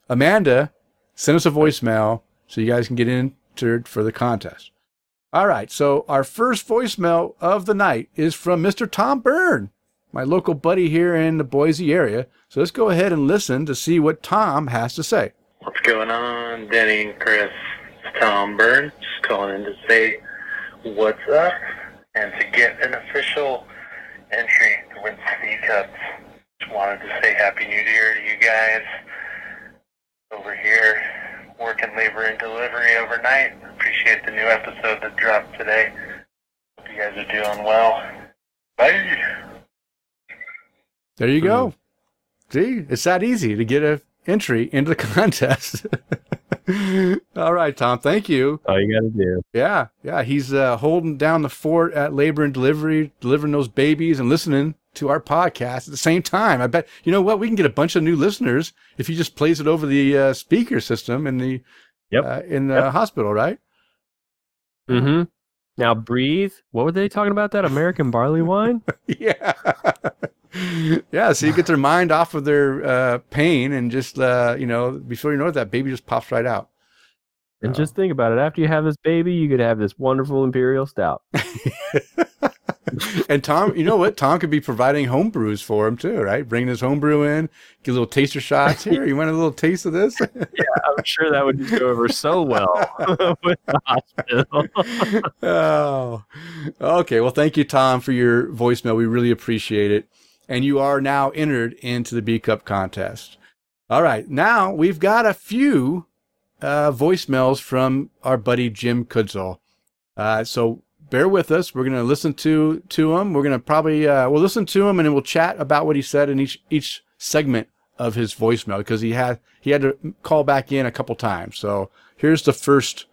Speaker 4: Amanda, send us a voicemail so you guys can get entered for the contest. All right. So our first voicemail of the night is from Mr. Tom Byrne, my local buddy here in the Boise area. So let's go ahead and listen to see what Tom has to say.
Speaker 2: What's going on, Denny and Chris? It's Tom Byrne, just calling in to say what's up and to get an official entry to win Speed Cups. Just wanted to say Happy New Year to you guys over here working labor and delivery overnight. Appreciate the new episode that dropped today. Hope you guys are doing well. Bye.
Speaker 4: There you go. See, it's that easy to get a entry into the contest. All right, Tom. Thank you.
Speaker 5: All you got to do.
Speaker 4: Yeah, yeah. He's uh, holding down the fort at labor and delivery, delivering those babies and listening to our podcast at the same time. I bet you know what we can get a bunch of new listeners if he just plays it over the uh, speaker system in the
Speaker 5: Yep.
Speaker 4: uh, in the
Speaker 5: Yep.
Speaker 4: hospital, right?
Speaker 5: Mm-hmm. Now breathe. What were they talking about? That American barley wine?
Speaker 4: yeah. yeah, so you get their mind off of their uh, pain and just, uh, you know, before you know it, that baby just pops right out.
Speaker 5: And just think about it. After you have this baby, you could have this wonderful imperial stout.
Speaker 4: and Tom, you know what? Tom could be providing home brews for him too, right? Bringing his home brew in, get a little taster shots here. You want a little taste of this?
Speaker 5: Yeah, I'm sure that would just go over so well with the hospital.
Speaker 4: oh, okay. Well, thank you, Tom, for your voicemail. We really appreciate it. And you are now entered into the B Cup contest. All right. Now we've got a few uh, voicemails from our buddy Jim Kudzall. Uh, so bear with us. We're going to listen to to him. We're going to probably uh, we'll listen to him and then we'll chat about what he said in each each segment of his voicemail because he had he had to call back in a couple times. So here's the first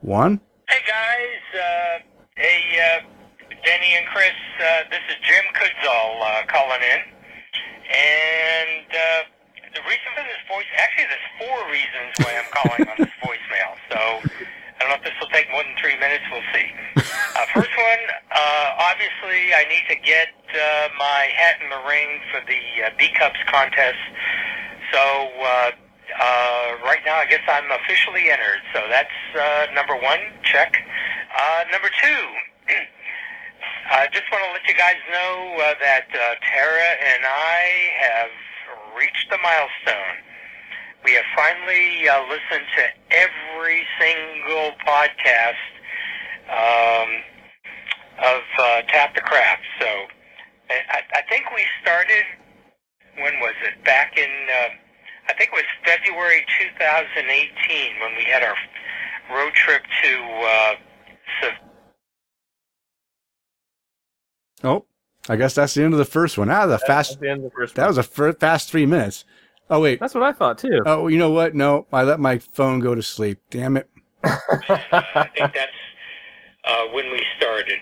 Speaker 4: one.
Speaker 6: Hey guys, uh, hey uh, Denny and Chris, uh, this is Jim Kudzall uh, calling in, and uh, the reason for this voice actually there's four reasons why I'm calling on this voicemail. So don't know if this will take more than three minutes. We'll see. Uh, first one, uh, obviously I need to get uh, my hat in the ring for the uh, B Cups contest. So. Uh, uh, right now, I guess I'm officially entered. So that's uh, number one, check. Uh, number two, I just want to let you guys know uh, that uh, Tara and I have reached the milestone. We have finally uh, listened to every single podcast um, of uh, Tap the Craft. So I, I think we started, when was it? Back in. Uh, I think it was February 2018 when we had our road trip to uh, Sav-
Speaker 4: Oh, I guess that's the end of the first one. Ah, the fast.
Speaker 5: the end of the first
Speaker 4: That was a fir- fast three minutes. Oh wait.
Speaker 5: That's what I thought too.
Speaker 4: Oh, you know what? No, I let my phone go to sleep. Damn it.
Speaker 6: I think that's uh, when we started.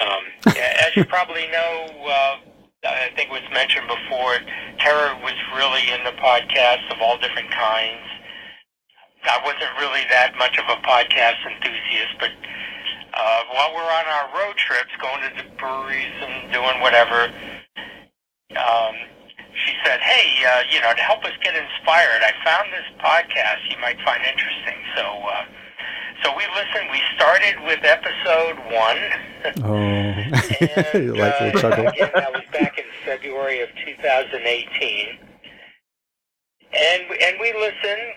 Speaker 6: Um, as you probably know, uh, I think it was mentioned before, Tara was really in the podcasts of all different kinds. I wasn't really that much of a podcast enthusiast, but uh, while we're on our road trips, going to the breweries and doing whatever, um, she said, "Hey, uh, you know, to help us get inspired, I found this podcast you might find interesting." So, uh, so we listened. We started with episode one.
Speaker 4: Oh,
Speaker 6: And,
Speaker 4: you like
Speaker 6: uh,
Speaker 4: chuckle?
Speaker 6: Again, that was back in February of 2018. And we- and we listened.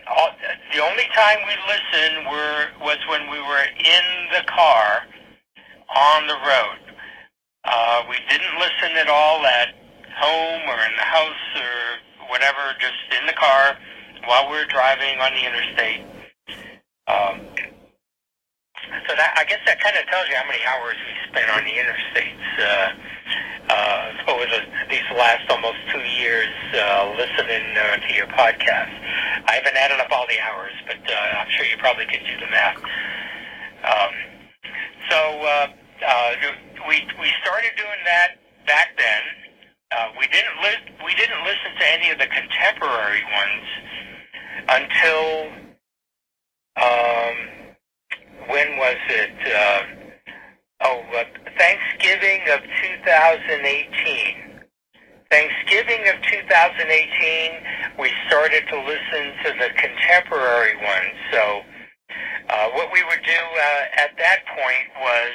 Speaker 6: The only time we listened were was when we were in the car on the road. Uh, we didn't listen at all at home or in the house or whatever. Just in the car while we were driving on the interstate. Um, so that I guess that kind of tells you how many hours we spent on the interstates uh, uh, over the, these last almost two years uh, listening uh, to your podcast. I haven't added up all the hours, but uh, I'm sure you probably could do the math. Um, so uh, uh, we we started doing that back then. Uh, we didn't li- we didn't listen to any of the contemporary ones until um, when was it? Uh, oh, uh, Thanksgiving of 2018. Thanksgiving of 2018, we started to listen to the contemporary ones. So, uh, what we would do uh, at that point was,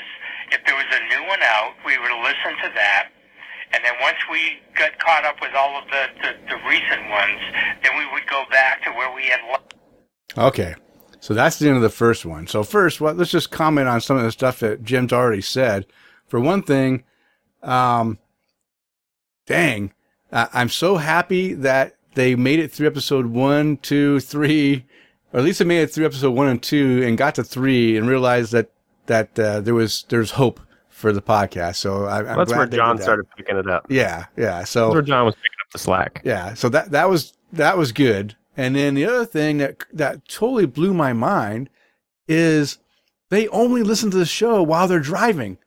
Speaker 6: if there was a new one out, we would listen to that. And then once we got caught up with all of the, the, the recent ones, then we would go back to where we had left.
Speaker 4: Okay. So that's the end of the first one. So first, what, let's just comment on some of the stuff that Jim's already said. For one thing, um, dang, I'm so happy that they made it through episode one, two, three, or at least they made it through episode one and two and got to three and realized that, that, uh, there was, there's hope for the podcast. So I, I'm
Speaker 5: That's
Speaker 4: glad
Speaker 5: where John
Speaker 4: that.
Speaker 5: started picking it up.
Speaker 4: Yeah. Yeah.
Speaker 5: That's
Speaker 4: So
Speaker 5: where John was picking up the slack.
Speaker 4: yeah, so that that was that was good. And then the other thing that that totally blew my mind is they only listen to the show while they're driving.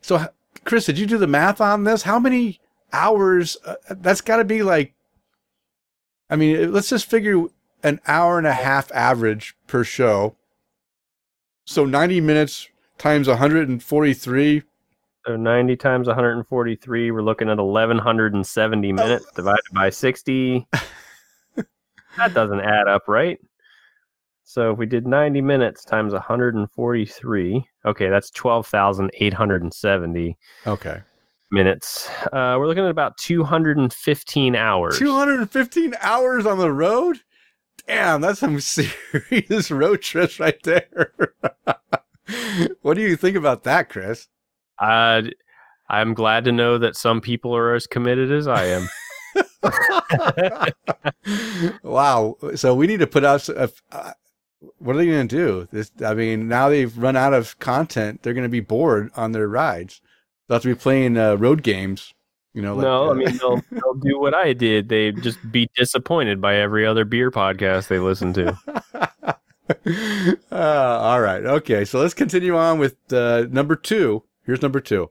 Speaker 4: So Chris, did you do the math on this? How many hours uh, that's got to be like I mean, let's just figure an hour and a half average per show. So 90 minutes times 143
Speaker 5: So 90 times 143, we're looking at 1170 minutes divided by 60. that doesn't add up, right? So if we did 90 minutes times 143, okay, that's 12,870
Speaker 4: Okay.
Speaker 5: minutes. Uh, we're looking at about 215 hours.
Speaker 4: 215 hours on the road? Damn, that's some serious road trips right there. what do you think about that, Chris?
Speaker 5: Uh, I'm glad to know that some people are as committed as I am.
Speaker 4: wow. So we need to put out. A, uh, what are they going to do? This, I mean, now they've run out of content. They're going to be bored on their rides. They'll have to be playing uh, road games. You know, like,
Speaker 5: no,
Speaker 4: uh,
Speaker 5: I mean they'll they'll do what I did. They just be disappointed by every other beer podcast they listen to.
Speaker 4: uh, all right. Okay. So let's continue on with uh, number two. Here's number two.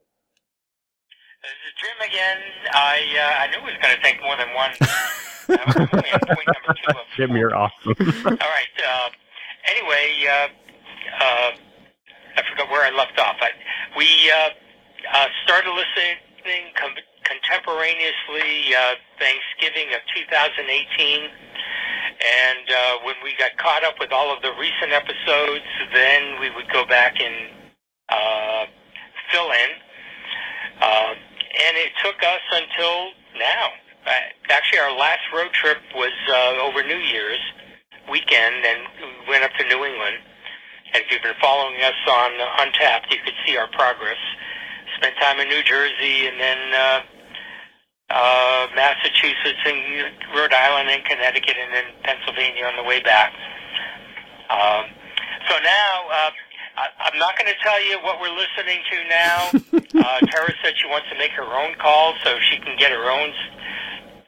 Speaker 6: This is Jim again. I uh, I knew it was going to take more than one. I'm only on point number two of
Speaker 5: Jim, you're awesome.
Speaker 6: All right. Uh, anyway, uh, uh, I forgot where I left off. I, we uh, uh, started listening com- contemporaneously uh, Thanksgiving of 2018, and uh, when we got caught up with all of the recent episodes, then we would go back and uh, fill in. Uh, and it took us until now. Uh, actually, our last road trip was uh, over New Year's weekend, and we went up to New England. And if you've been following us on uh, Untappd, you could see our progress. Spent time in New Jersey, and then uh, uh, Massachusetts, and Rhode Island, and Connecticut, and then Pennsylvania on the way back. Um, so now, uh, I, I'm not going to tell you what we're listening to now. uh, Tara said she wants to make her own call so she can get her own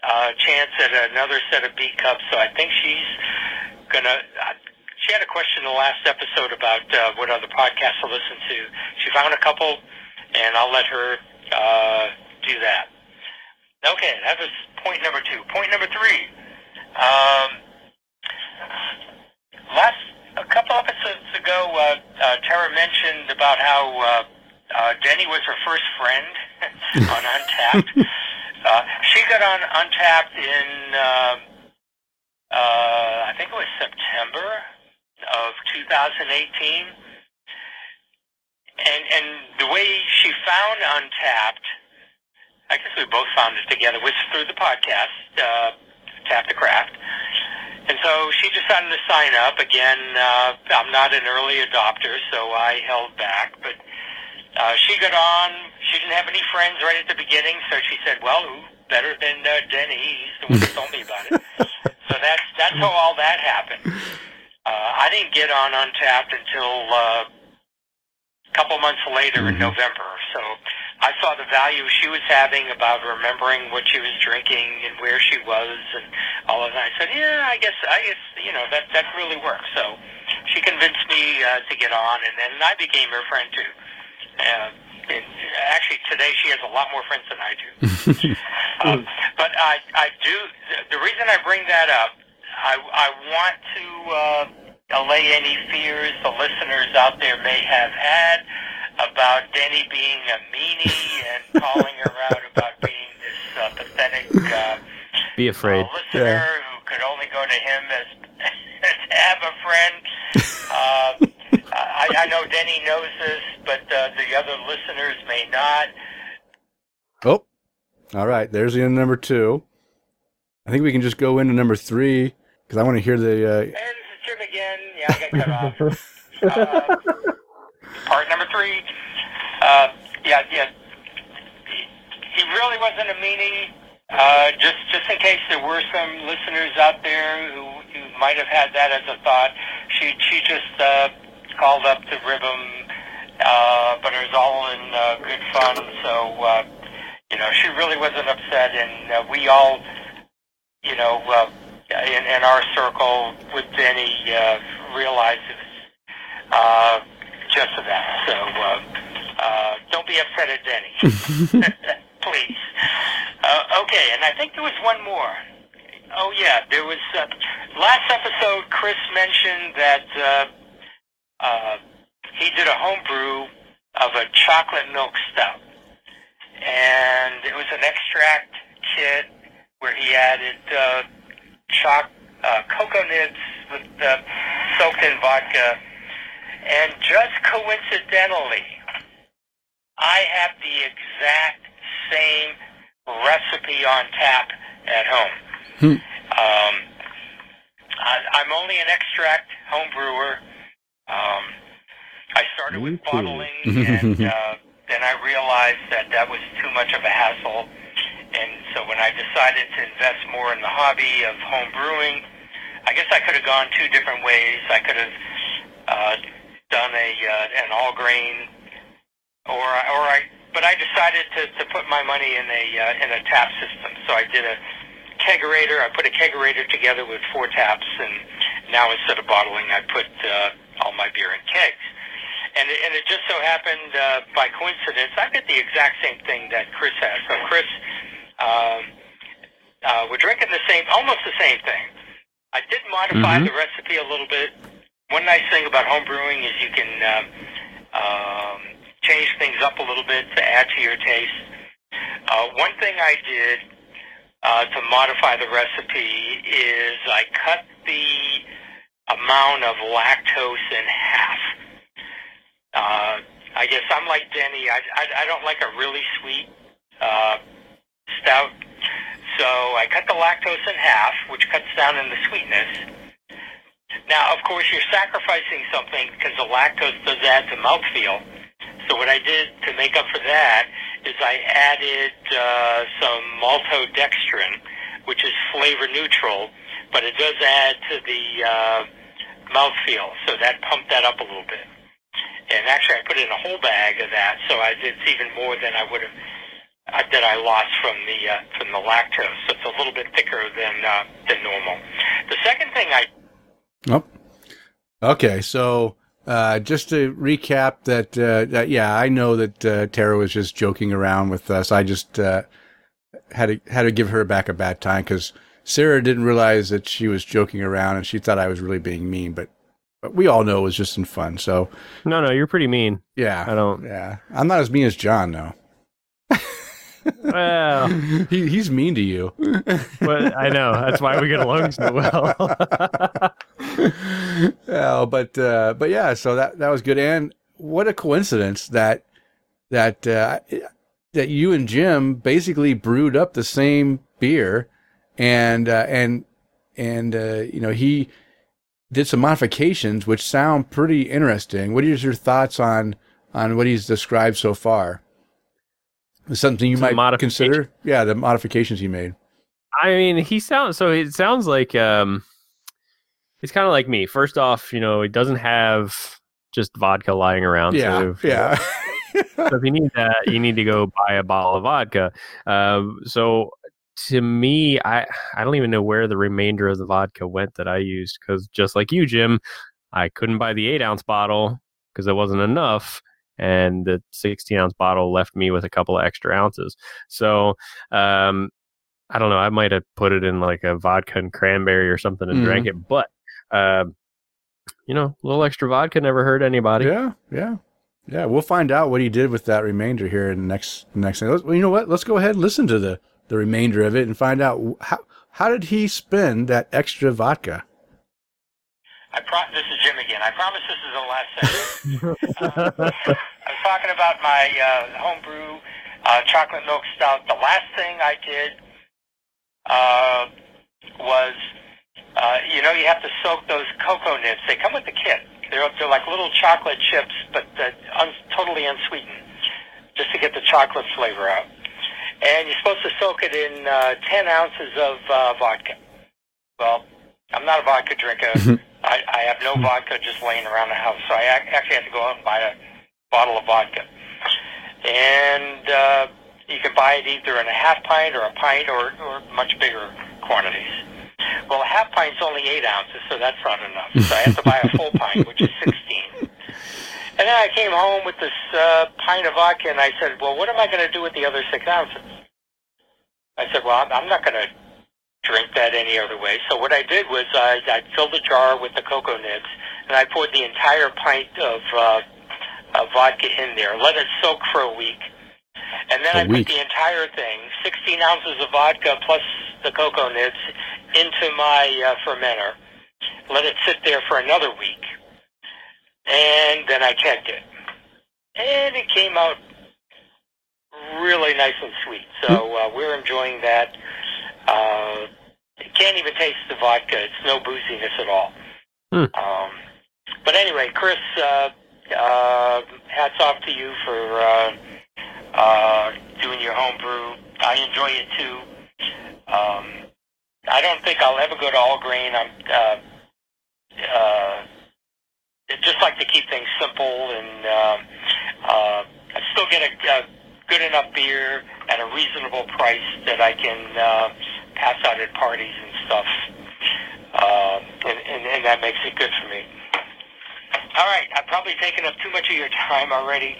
Speaker 6: uh, chance at another set of B cups. So I think she's gonna. Uh, she had a question in the last episode about uh, what other podcasts to listen to. She found a couple, and I'll let her uh, do that. Okay, that was point number two. Point number three. Um, last a couple episodes ago, uh, uh, Tara mentioned about how uh, uh, Denny was her first friend on Untappd. uh, she got on Untappd in, uh, uh, I think it was September of 2018. And, and the way she found Untappd, I guess we both found it together, was through the podcast, uh, Tap the Craft. And so she decided to sign up. Again, uh, I'm not an early adopter, so I held back. But uh, she got on. She didn't have any friends right at the beginning, so she said, "Well, who better than uh, Denny? He's the one who told me about it." so that's that's how all that happened. Uh, I didn't get on Untappd until uh, a couple months later in November. So I saw the value she was having about remembering what she was drinking and where she was and all of that. I said, yeah, I guess, I guess, you know, that that really works. So she convinced me uh, to get on, and then I became her friend too. Uh, and actually, today she has a lot more friends than I do. um, but I, I do. The reason I bring that up, I, I want to uh, allay any fears the listeners out there may have had about Denny being a meanie and calling her out about being this uh, pathetic uh,
Speaker 5: Be afraid.
Speaker 6: uh, listener
Speaker 4: Yeah.
Speaker 6: who could only go to him as, as have a friend. Uh, I, I know Denny knows this, but uh, the other listeners may not.
Speaker 4: Oh, all right. There's the end of number two. I think we can just go into number three because I want to hear the. Uh,
Speaker 6: And this is Jim again. Yeah, I got cut off. Uh, part number three. Uh, yeah, yeah. He, really wasn't a meanie. Uh, just, just in case there were some listeners out there who, who might have had that as a thought, she, she just uh, called up to rib him, uh, but it was all in uh, good fun. So, uh, you know, she really wasn't upset, and uh, we all, you know, uh, in, in our circle with Denny, uh, realized it was uh, just that. So uh, uh, don't be upset at Denny, please. Uh, okay, and I think there was one more. Oh yeah, there was uh, last episode. Chris mentioned that uh, uh, he did a homebrew of a chocolate milk stout, and it was an extract kit where he added uh, choc uh, cocoa nibs with uh, soaked in vodka, and just coincidentally, I have the exact same recipe on tap at home.
Speaker 4: Hmm.
Speaker 6: Um, I, I'm only an extract home brewer. Um, I started
Speaker 5: Me
Speaker 6: with bottling, and uh, then I realized that that was too much of a hassle. And so when I decided to invest more in the hobby of home brewing, I guess I could have gone two different ways. I could have uh, done a uh, an all grain, or or I. But I decided to, to put my money in a uh, in a tap system. So I did a kegerator. I put a kegerator together with four taps, and now instead of bottling, I put uh, all my beer in kegs. And it, and it just so happened uh, by coincidence, I did the exact same thing that Chris has. So Chris, um, uh, we're drinking the same, almost the same thing. I did modify
Speaker 5: Mhm.
Speaker 6: the recipe a little bit. One nice thing about home brewing is you can um, um, change things up a little bit to add to your taste. Uh, one thing I did uh, to modify the recipe is I cut the amount of lactose in half. Uh, I guess I'm like Denny. I, I, I don't like a really sweet uh, stout. So I cut the lactose in half, which cuts down on the sweetness. Now, of course, you're sacrificing something because the lactose does add to mouthfeel. So what I did to make up for that is I added uh, some maltodextrin, which is flavor neutral, but it does add to the uh, mouthfeel. So that pumped that up a little bit. And actually, I put in a whole bag of that, so I, it's even more than I would have uh, that I lost from the uh, from the lactose. So it's a little bit thicker than uh, than normal. The second thing I
Speaker 4: Oh. Okay, so uh, just to recap that, uh, that, yeah, I know that uh, Tara was just joking around with us. I just uh, had to had to give her back a bad time because Sarah didn't realize that she was joking around and she thought I was really being mean. But, but we all know it was just in fun. So
Speaker 5: No, no, you're pretty mean.
Speaker 4: yeah,
Speaker 5: I don't.
Speaker 4: yeah, I'm not as mean as John though.
Speaker 5: Well,
Speaker 4: he, he's mean to you.
Speaker 5: but I know that's why we get along so well.
Speaker 4: oh, but uh, but yeah, so that that was good, and what a coincidence that that uh, that you and Jim basically brewed up the same beer, and uh, and and uh, you know he did some modifications which sound pretty interesting. What are your thoughts on on what he's described so far? Something you
Speaker 5: The
Speaker 4: might consider? Yeah, the modifications he made.
Speaker 5: I mean, he sounds so. It sounds like um, he's kind of like me. First off, you know, he doesn't have just vodka lying around.
Speaker 4: Yeah,
Speaker 5: so if,
Speaker 4: yeah.
Speaker 5: so if you need that, you need to go buy a bottle of vodka. Um, so to me, I I don't even know where the remainder of the vodka went that I used because just like you, Jim, I couldn't buy the eight ounce bottle because it wasn't enough, and the 16 ounce bottle left me with a couple of extra ounces. So, um, I don't know. I might have put it in like a vodka and cranberry or something and
Speaker 4: Mhm.
Speaker 5: drank it, but, uh, you know, a little extra vodka never hurt anybody.
Speaker 4: Yeah, yeah, yeah. We'll find out what he did with that remainder here in the next next thing. Let's, well, you know what? Let's go ahead and listen to the the remainder of it and find out how how did he spend that extra vodka.
Speaker 6: I pro- this is Jim again. I promise this is the last segment. uh, I was talking about my uh, homebrew uh, chocolate milk stout. The last thing I did uh, was, uh, you know, you have to soak those cocoa nibs. They come with the kit. They're, they're like little chocolate chips, but uh, un- totally unsweetened, just to get the chocolate flavor out. And you're supposed to soak it in uh, 10 ounces of uh, vodka. Well, I'm not a vodka drinker. I, I have no vodka just laying around the house, so I ac- actually had to go out and buy a bottle of vodka. And uh, you can buy it either in a half pint or a pint or, or much bigger quantities. Well, a half pint's only eight ounces, so that's not enough. So I have to buy a full pint, which is 16. And then I came home with this uh, pint of vodka, and I said, well, what am I going to do with the other six ounces? I said, well, I'm, I'm not going to drink that any other way. So what I did was I, I filled a jar with the cocoa nibs, and I poured the entire pint of uh, uh, vodka in there, let it soak for a week, and then
Speaker 4: A
Speaker 6: I
Speaker 4: week.
Speaker 6: put the entire thing, 16 ounces of vodka plus the cocoa nibs, into my uh, fermenter, let it sit there for another week, and then I kegged it. And it came out really nice and sweet. So uh, we're enjoying that. Uh, can't even taste the vodka. It's no booziness at all.
Speaker 5: Hmm.
Speaker 6: Um, but anyway, Chris, uh, uh, hats off to you for uh, uh, doing your homebrew. I enjoy it too. Um, I don't think I'll ever go to all grain. I'm uh, uh, just like to keep things simple, and uh, uh, I still get a, a good enough beer at a reasonable price that I can uh, pass out at parties and stuff, uh, and, and, and that makes it good for me. All right, I've probably taken up too much of your time already,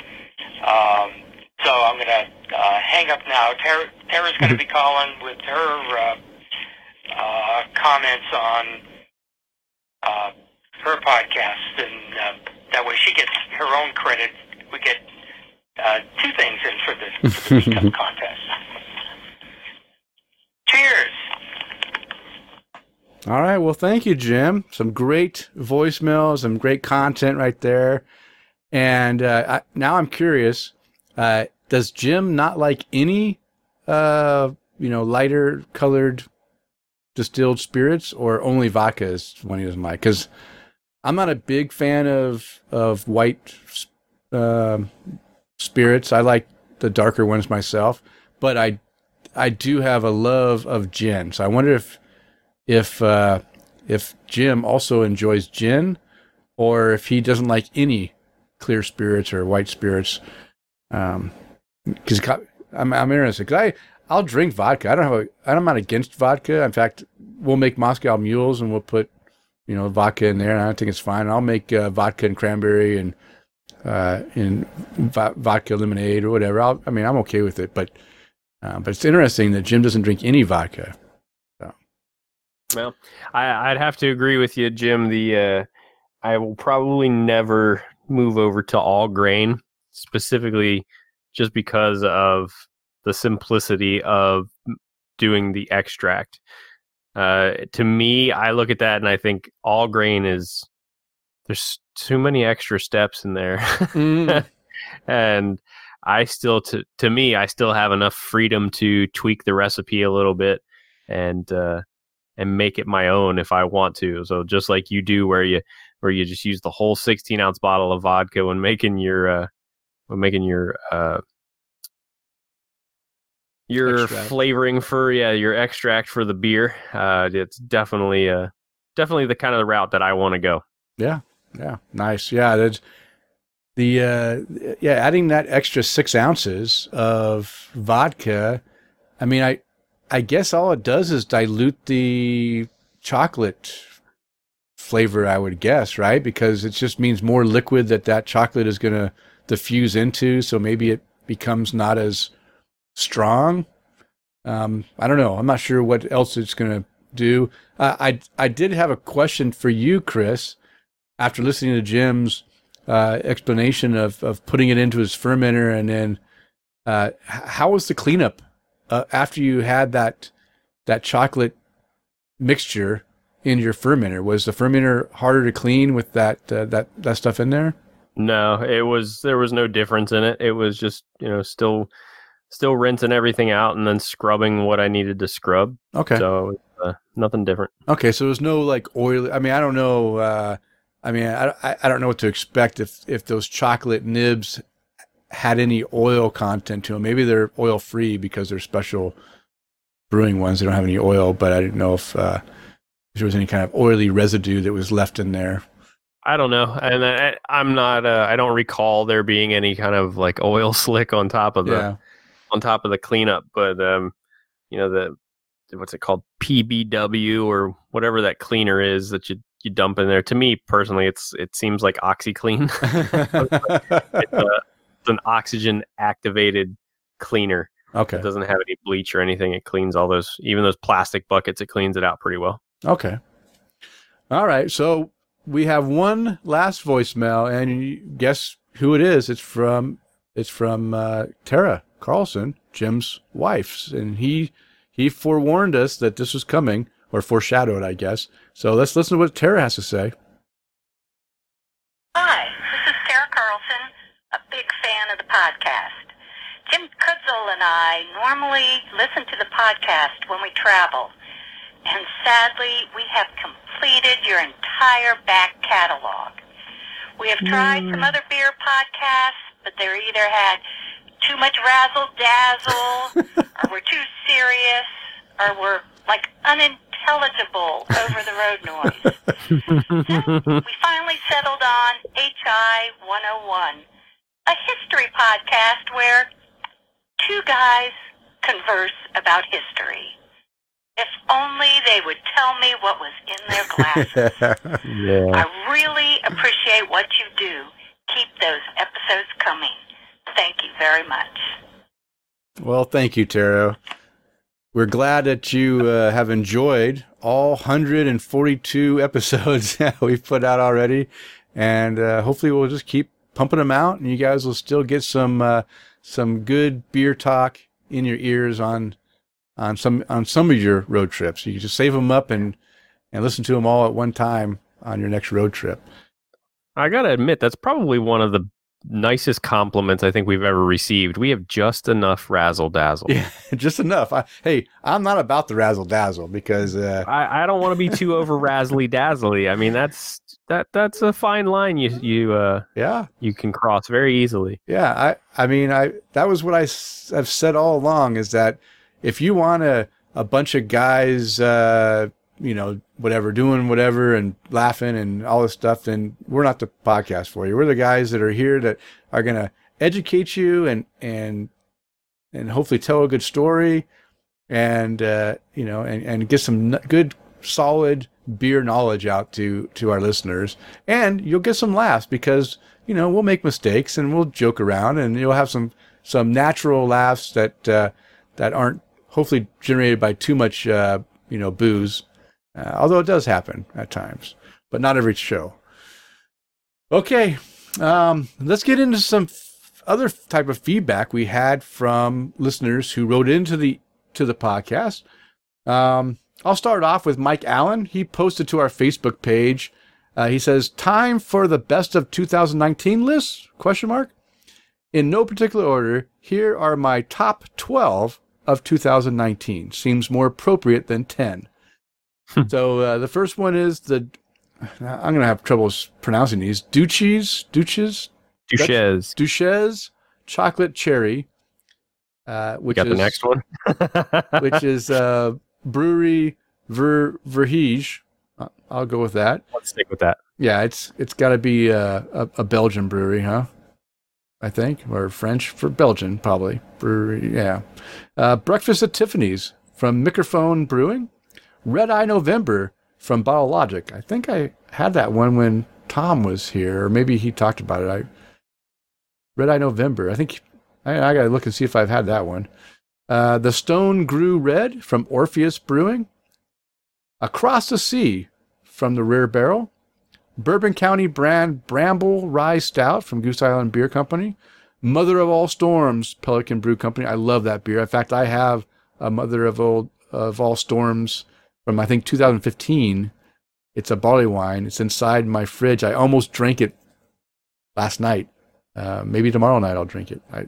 Speaker 6: um, so I'm going to uh, hang up now. Tara, Tara's going to be calling with her uh, uh, comments on uh, her podcast, and uh, that way she gets her own credit. We get uh, two things in for the, for the Beat Cup contest. Cheers!
Speaker 4: All right. Well, thank you, Jim. Some great voicemails, some great content right there. And uh, I, now I'm curious: uh, Does Jim not like any, uh, you know, lighter colored distilled spirits, or only vodka is one he doesn't like? Because I'm not a big fan of of white um spirits. I like the darker ones myself, but I I do have a love of gin. So I wonder if if uh, if Jim also enjoys gin, or if he doesn't like any clear spirits or white spirits. Um, because I'm I'm interested. Because I I'll drink vodka. I don't have a I'm not against vodka. In fact, we'll make Moscow mules and we'll put you know vodka in there, and I think it's fine. I'll make uh, vodka and cranberry and uh, vo- vodka lemonade or whatever. I'll, I mean, I'm okay with it, but uh, but it's interesting that Jim doesn't drink any vodka.
Speaker 5: Well, I, I'd have to agree with you, Jim. The uh, I will probably never move over to all grain, specifically just because of the simplicity of doing the extract. Uh, to me, I look at that and I think all grain is there's too many extra steps in there, and I still to to me I still have enough freedom to tweak the recipe a little bit and uh, and make it my own if I want to. So just like you do, where you where you just use the whole 16 ounce bottle of vodka when making your uh, when making your uh, your
Speaker 4: Extract.
Speaker 5: flavoring for yeah your extract for the beer. Uh, it's definitely uh definitely the kind of the route that I want to go.
Speaker 4: Yeah, yeah, nice. Yeah, that's the uh, yeah. Adding that extra six ounces of vodka. I mean, I I guess all it does is dilute the chocolate flavor. I would guess, right? Because it just means more liquid that that chocolate is gonna the fuse into, so maybe it becomes not as strong. Um, I don't know. I'm not sure what else it's going to do. Uh, I I did have a question for you, Chris. After listening to Jim's uh, explanation of of putting it into his fermenter, and then uh, how was the cleanup uh, after you had that that chocolate mixture in your fermenter? Was the fermenter harder to clean with that uh, that that stuff in there?
Speaker 5: No, it was there was no difference in it. It was just you know still still rinsing everything out and then scrubbing what I needed to scrub.
Speaker 4: Okay.
Speaker 5: So uh, nothing different.
Speaker 4: Okay, so there's no like oil. I mean, I don't know. Uh, I mean, I, I I don't know what to expect if if those chocolate nibs had any oil content to them. Maybe they're oil free because they're special brewing ones. They don't have any oil, but I didn't know if, uh, if there was any kind of oily residue that was left in there.
Speaker 5: I don't know, and I, I'm not. Uh, I don't recall there being any kind of like oil slick on top of the
Speaker 4: Yeah.
Speaker 5: on top of the cleanup. But um, you know the what's it called PBW or whatever that cleaner is that you you dump in there. To me personally, it's it seems like OxiClean. it's, a, it's an oxygen activated cleaner.
Speaker 4: okay.
Speaker 5: It doesn't have any bleach or anything. It cleans all those, even those plastic buckets. It cleans it out pretty well.
Speaker 4: Okay. All right. So we have one last voicemail, and guess who it is? It's from it's from uh, Tara Carlson, Jim's wife, and he he forewarned us that this was coming, or foreshadowed, I guess. So let's listen to what Tara has to say.
Speaker 7: Hi, this is Tara Carlson, a big fan of the podcast. Jim Kudzel and I normally listen to the podcast when we travel, and sadly, we have completed your entire back catalog. We have tried some mm. other beer podcasts, but they either had too much razzle dazzle, or were too serious, or were like unintelligible over the road noise. so we finally settled on HI 101, a history podcast where two guys converse about history. If only they would tell me what was in their glasses.
Speaker 5: Yeah.
Speaker 7: I really appreciate what you do. Keep those episodes coming. Thank you very much.
Speaker 4: Well, thank you, Tara. We're glad that you uh, have enjoyed all 142 episodes that we've put out already, and uh, hopefully we'll just keep pumping them out, and you guys will still get some uh, some good beer talk in your ears on on some on some of your road trips. You can just save them up and and listen to them all at one time on your next road trip.
Speaker 5: I gotta admit, that's probably one of the nicest compliments I think we've ever received. We have just enough razzle dazzle.
Speaker 4: Yeah, just enough. I, hey, I'm not about the razzle dazzle because uh,
Speaker 5: I, I don't want to be too over razzly dazzly. I mean, that's that that's a fine line you you uh
Speaker 4: yeah,
Speaker 5: you can cross very easily.
Speaker 4: Yeah, I I mean I that was what I s- have said all along is that if you want a a bunch of guys uh you know whatever doing whatever and laughing and all this stuff then we're not the podcast for you. We're the guys that are here that are going to educate you and and and hopefully tell a good story and uh you know and and get some good solid beer knowledge out to to our listeners and you'll get some laughs because you know we'll make mistakes and we'll joke around and you'll have some some natural laughs that uh, that aren't hopefully generated by too much uh, you know booze uh, although it does happen at times but not every show okay um, let's get into some f- other type of feedback we had from listeners who wrote into the to the podcast um, I'll start off with Mike Allen. He posted to our Facebook page. Uh, he says, "Time for the best of 2019 list?" Question mark. In no particular order, here are my top 12 of 2019. Seems more appropriate than 10. so uh, the first one is the. I'm gonna have trouble pronouncing these. Duches, Duches,
Speaker 5: Duches.
Speaker 4: Duches, chocolate cherry. Uh, which is
Speaker 5: the next one.
Speaker 4: which is uh, brewery Ver Verhaeghe. Uh, I'll go with that.
Speaker 5: Let's stick with that.
Speaker 4: Yeah, it's it's got to be uh, a, a Belgian brewery, huh? I think, or French for Belgian, probably brewery. Yeah, uh, Breakfast at Tiffany's from Mikerphone Brewing. Red Eye November from Bottle Logic. I think I had that one when Tom was here, or maybe he talked about it. I Red Eye November. I think I, I got to look and see if I've had that one. Uh, the Stone Grew Red from Orpheus Brewing. Across the Sea from the Rare Barrel. Bourbon County brand Bramble Rye Stout from Goose Island Beer Company. Mother of All Storms Pelican Brew Company. I love that beer. In fact, I have a Mother of Old of All Storms from I think 2015. It's a barley wine. It's inside my fridge. I almost drank it last night. Uh, maybe tomorrow night I'll drink it. I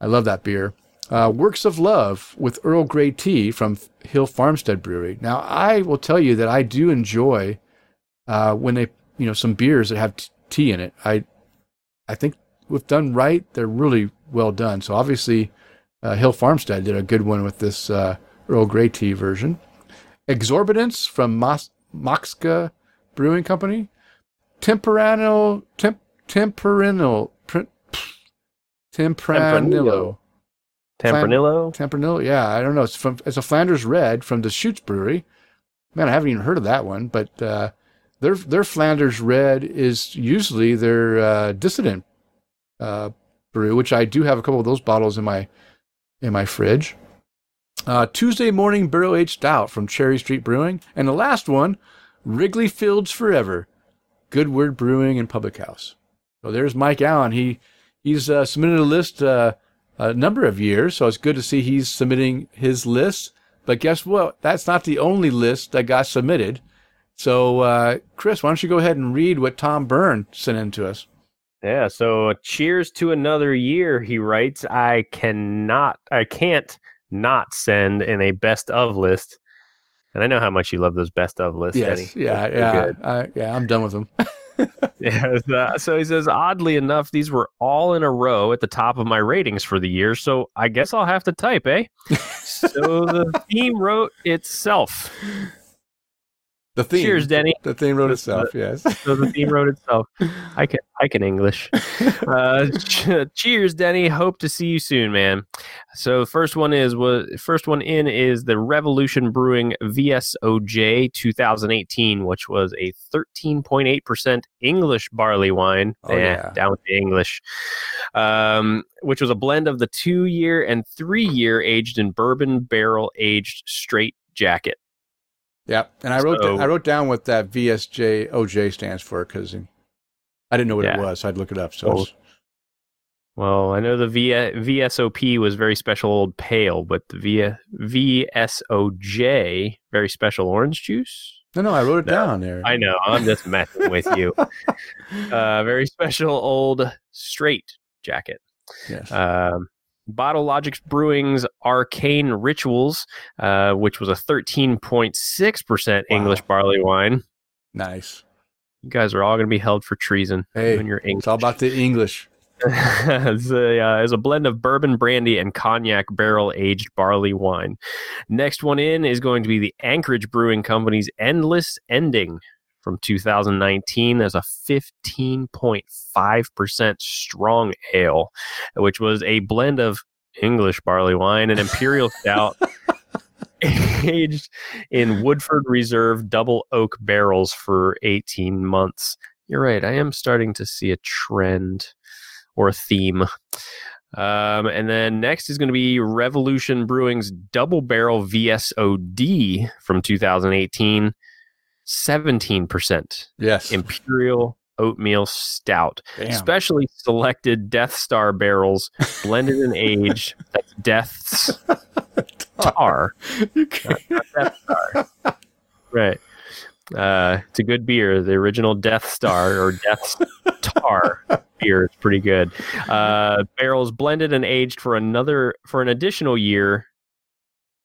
Speaker 4: I love that beer. Uh, Works of Love with Earl Grey tea from Hill Farmstead Brewery. Now I will tell you that I do enjoy uh, when they you know some beers that have t- tea in it. I I think if done right, they're really well done. So obviously, uh, Hill Farmstead did a good one with this uh, Earl Grey tea version. Exorbitance from Mos- Moxka Brewing Company. Temperano, temp, temperanil, pr- tempranillo.
Speaker 5: Tempranillo.
Speaker 4: Tempranillo, yeah, I don't know. It's from it's a Flanders Red from the Deschutes Brewery. Man, I haven't even heard of that one, but uh, their their Flanders Red is usually their uh, dissident uh, brew, which I do have a couple of those bottles in my in my fridge. Uh, Tuesday morning barrel aged stout from Cherry Street Brewing, and the last one, Wrigley Fields Forever, Good Word Brewing and Public House. So there's Mike Allen. He he's uh, submitted a list uh, a number of years, so it's good to see he's submitting his list. But guess what? That's not the only list that got submitted. So, uh, Chris, why don't you go ahead and read what Tom Byrne sent in to us?
Speaker 5: Yeah, so cheers to another year, he writes. I cannot, I can't not send in a best of list. And I know how much you love those best of lists,
Speaker 4: Yes,
Speaker 5: Eddie.
Speaker 4: yeah,
Speaker 5: They're
Speaker 4: yeah,
Speaker 5: good.
Speaker 4: I, yeah. I'm done with them.
Speaker 5: Yeah, uh, so he says, oddly enough, these were all in a row at the top of my ratings for the year. So I guess I'll have to type, eh? so the theme wrote itself.
Speaker 4: The theme.
Speaker 5: Cheers, Denny.
Speaker 4: The theme wrote itself. Yes.
Speaker 5: So the theme wrote itself. I can I can English. Uh, ch- cheers, Denny. Hope to see you soon, man. So first one is was first one in is the Revolution Brewing VSOJ 2018, which was a 13.8 percent English barley wine.
Speaker 4: Oh,
Speaker 5: Eh,
Speaker 4: yeah.
Speaker 5: down with the English. Um, which was a blend of the two year and three year aged in bourbon barrel aged straight jacket.
Speaker 4: Yep. And I wrote
Speaker 5: So-
Speaker 4: I wrote down what that VSJ OJ stands for because I didn't know what
Speaker 5: Yeah.
Speaker 4: it was. So I'd look it up. So it's-
Speaker 5: Well, I know the v- VSOP was very special old pale, but the v- VSOJ, very special orange juice.
Speaker 4: no, no, I wrote it
Speaker 5: No,
Speaker 4: down there.
Speaker 5: I know, I'm just messing with you. Uh, very special old straight jacket.
Speaker 4: yes.
Speaker 5: Um, Bottle Logic Brewing's Arcane Rituals, uh, which was a 13.6%
Speaker 4: Wow.
Speaker 5: English barley wine.
Speaker 4: nice.
Speaker 5: You guys are all going to be held for treason.
Speaker 4: Hey,
Speaker 5: when you're English.
Speaker 4: It's all about the English.
Speaker 5: it's, a, uh, it's a blend of bourbon brandy and cognac barrel aged barley wine. Next one in is going to be the Anchorage Brewing Company's Endless Ending from 2019 as a 15.5% strong ale, which was a blend of English barley wine and imperial stout aged in Woodford Reserve double oak barrels for 18 months. You're right. I am starting to see a trend or a theme. Um, and then next is going to be Revolution Brewing's Double Barrel VSOD from 2018, 17%
Speaker 4: Yes.
Speaker 5: Imperial Oatmeal Stout.
Speaker 4: Damn.
Speaker 5: Specially selected Death Star barrels, blended and aged. That's Death's Tar.
Speaker 4: You can't-
Speaker 5: Death Star. Right. Uh, it's a good beer. The original Death Star or Death Tar beer is pretty good. Uh, barrels blended and aged for another for an additional year.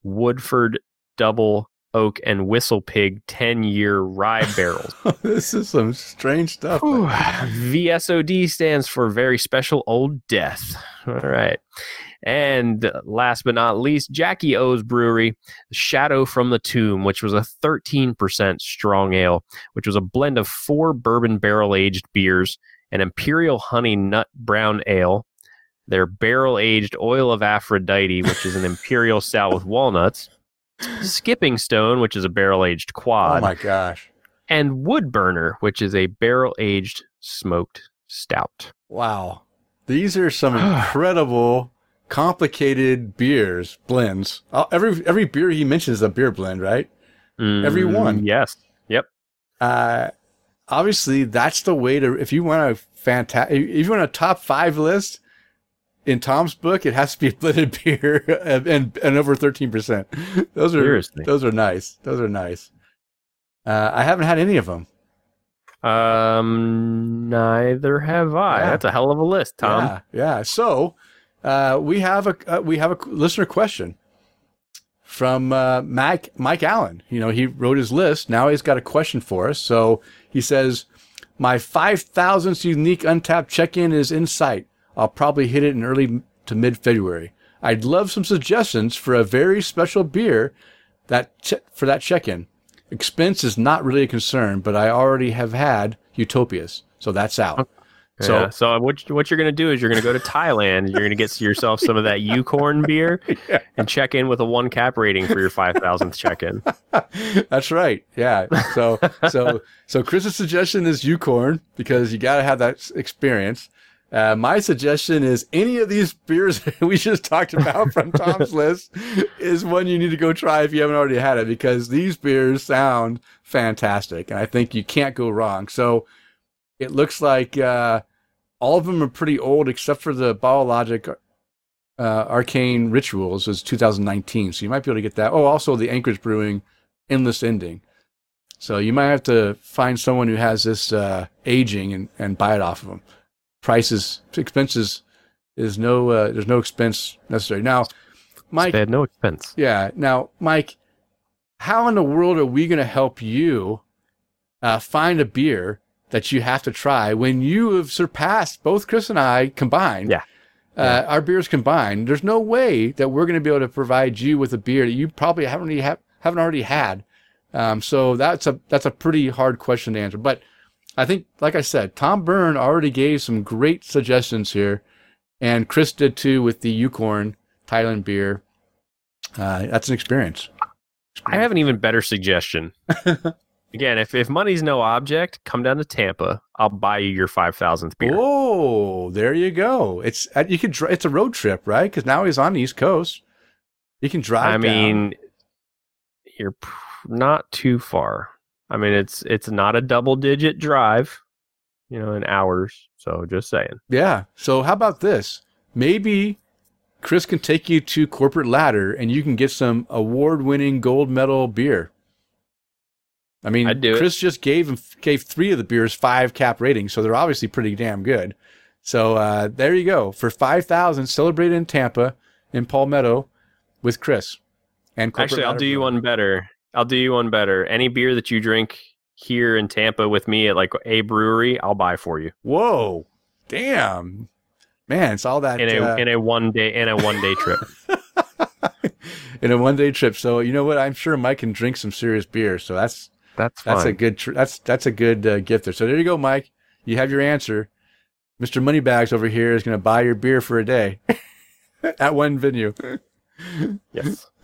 Speaker 5: Woodford Double Oak and Whistle Pig ten year rye barrels.
Speaker 4: this is some strange stuff.
Speaker 5: VSOD stands for Very Special Old Death. All right. And last but not least, Jackie O's Brewery, Shadow from the Tomb, which was a 13% strong ale, which was a blend of four bourbon barrel aged beers, an Imperial Honey Nut Brown Ale, their barrel aged Oil of Aphrodite, which is an Imperial Stout with walnuts, Skipping Stone, which is a barrel aged quad
Speaker 4: Oh my gosh.
Speaker 5: and Wood Burner, which is a barrel aged smoked stout.
Speaker 4: Wow. These are some incredible, complicated beers, blends. Uh, Every every beer he mentions is a beer blend, right? Every
Speaker 5: Mm,
Speaker 4: one.
Speaker 5: Yes. Yep.
Speaker 4: Uh, obviously, that's the way to. If you want a fantastic, if you want a top five list in Tom's book, it has to be a blended beer and and over thirteen percent. Those are
Speaker 5: Seriously.
Speaker 4: those are nice. Those are nice. Uh, I haven't had any of them.
Speaker 5: Um, neither have I.
Speaker 4: Yeah.
Speaker 5: That's a hell of a list, Tom.
Speaker 4: Yeah, yeah. So uh, we have a uh, we have a listener question from uh, Mike Mike Allen. You know, he wrote his list. Now he's got a question for us. So he says, "My five thousandth unique Untappd check-in is in sight. I'll probably hit it in early to mid February. I'd love some suggestions for a very special beer that che- for that check-in. Expense is not really a concern, but I already have had Utopias, so that's out." So
Speaker 5: So, so what what you're gonna do is you're gonna go to Thailand. You're gonna get yourself some of that Ucorn beer and check in with a one cap rating for your five thousandth check in.
Speaker 4: That's right. Yeah. So so so Chris's suggestion is Ucorn because you got to have that experience. Uh, my suggestion is any of these beers we just talked about from Tom's list is one you need to go try if you haven't already had it because these beers sound fantastic and I think you can't go wrong. So it looks like uh, all of them are pretty old except for the Bottle Logic uh, Arcane Rituals is 2019. So you might be able to get that. Oh, also the Anchorage Brewing Endless Ending. So you might have to find someone who has this uh, aging and, and buy it off of them. Prices, expenses is no, uh, there's no expense necessary. Now, Mike,
Speaker 5: They had no expense.
Speaker 4: yeah. Now, Mike, how in the world are we going to help you uh, find a beer that you have to try when you have surpassed both Chris and I combined?
Speaker 5: Yeah.
Speaker 4: Uh, our beers combined. There's no way that we're going to be able to provide you with a beer that you probably haven't already, ha- haven't already had. Um, so that's a that's a pretty hard question to answer. But I think, like I said, Tom Byrne already gave some great suggestions here, and Chris did too with the Ucorn Thailand beer. Uh, that's an experience.
Speaker 5: I have an even better suggestion. Again, if, if money's no object, come down to Tampa. I'll buy you your five thousandth beer.
Speaker 4: Oh, there you go. It's uh, you could. It's a road trip, right? Because now he's on the East Coast. You can drive.
Speaker 5: I
Speaker 4: down.
Speaker 5: mean, you're not too far. I mean, it's it's not a double digit drive, you know, in hours. So just saying.
Speaker 4: yeah. So how about this? Maybe Chris can take you to Corporate Ladder, and you can get some award-winning gold medal beer. I mean,
Speaker 5: do it.
Speaker 4: Chris just gave gave three of the beers five cap ratings, so they're obviously pretty damn good. So uh, there you go for five thousand. Celebrate in Tampa in Palmetto with Chris. And
Speaker 5: Actually, I'll do you one better. I'll do you one better. Any beer that you drink here in Tampa with me at like a brewery, I'll buy for you
Speaker 4: Whoa, damn, man! It's all that
Speaker 5: in a
Speaker 4: uh,
Speaker 5: in a one day in a one day trip.
Speaker 4: in a one day trip. So you know what? I'm sure Mike can drink some serious beer. So that's
Speaker 5: That's fine.
Speaker 4: that's a good tr- that's that's a good uh, gift there. So there you go, Mike. You have your answer. Mister Moneybags over here is going to buy your beer for a day at one venue.
Speaker 5: Yes.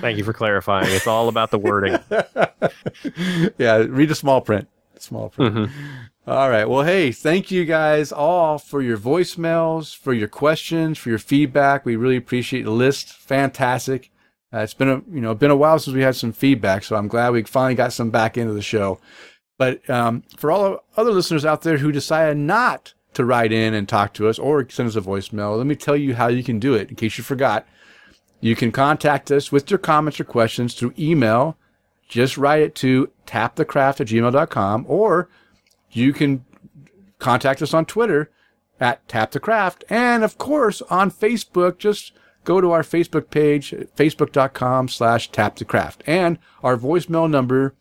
Speaker 5: Thank you for clarifying. It's all about the wording.
Speaker 4: yeah, read the small print. Small print.
Speaker 5: Mhm.
Speaker 4: All right. Well, hey, thank you guys all for your voicemails, for your questions, for your feedback. We really appreciate the list. Fantastic. Uh, it's been a you know been a while since we had some feedback, so I'm glad we finally got some back into the show. But um, for all other listeners out there who decided not to write in and talk to us or send us a voicemail, let me tell you how you can do it. In case you forgot, you can contact us with your comments or questions through email. Just write it to tapthecraft at gmail.com or you can contact us on Twitter at Tap the Craft. And of course, on Facebook, just go to our Facebook page, facebook.com slash Tap the Craft. And our voicemail number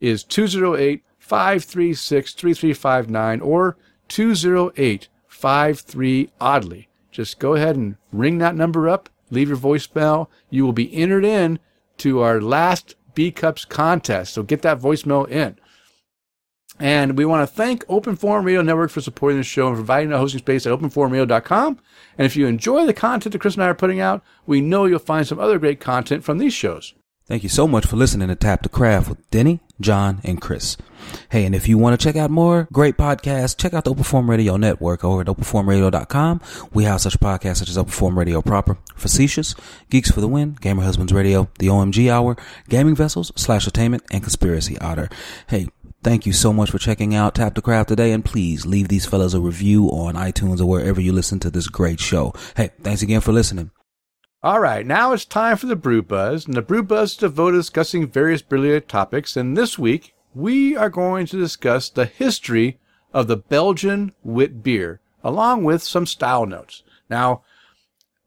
Speaker 4: is 208 536 3359 or 208 53 Oddly. Just go ahead and ring that number up, leave your voicemail. You will be entered in to our last B Cups contest. So get that voicemail in. And we want to thank Open Forum Radio Network for supporting the show and providing a hosting space at openforumradio.com. And if you enjoy the content that Chris and I are putting out, we know you'll find some other great content from these shows.
Speaker 1: Thank you so much for listening to Tap the Craft with Denny,
Speaker 8: John, and Chris. Hey, and if you want to check out more great podcasts, check out the Open Forum Radio Network over at openforumradio.com. We have such podcasts such as Open Forum Radio Proper, Facetious, Geeks for the Win, Gamer Husbands Radio, The OMG Hour, Gaming Vessels, Slash Entertainment, and Conspiracy Otter. Hey, Thank you so much for checking out Tap the Craft today, and please leave these fellas a review on iTunes or wherever you listen to this great show. Hey, thanks again for listening.
Speaker 4: All right, now it's time for the Brew Buzz, and the Brew Buzz is devoted to discussing various brilliant topics. And this week, we are going to discuss the history of the Belgian wit beer, along with some style notes. Now,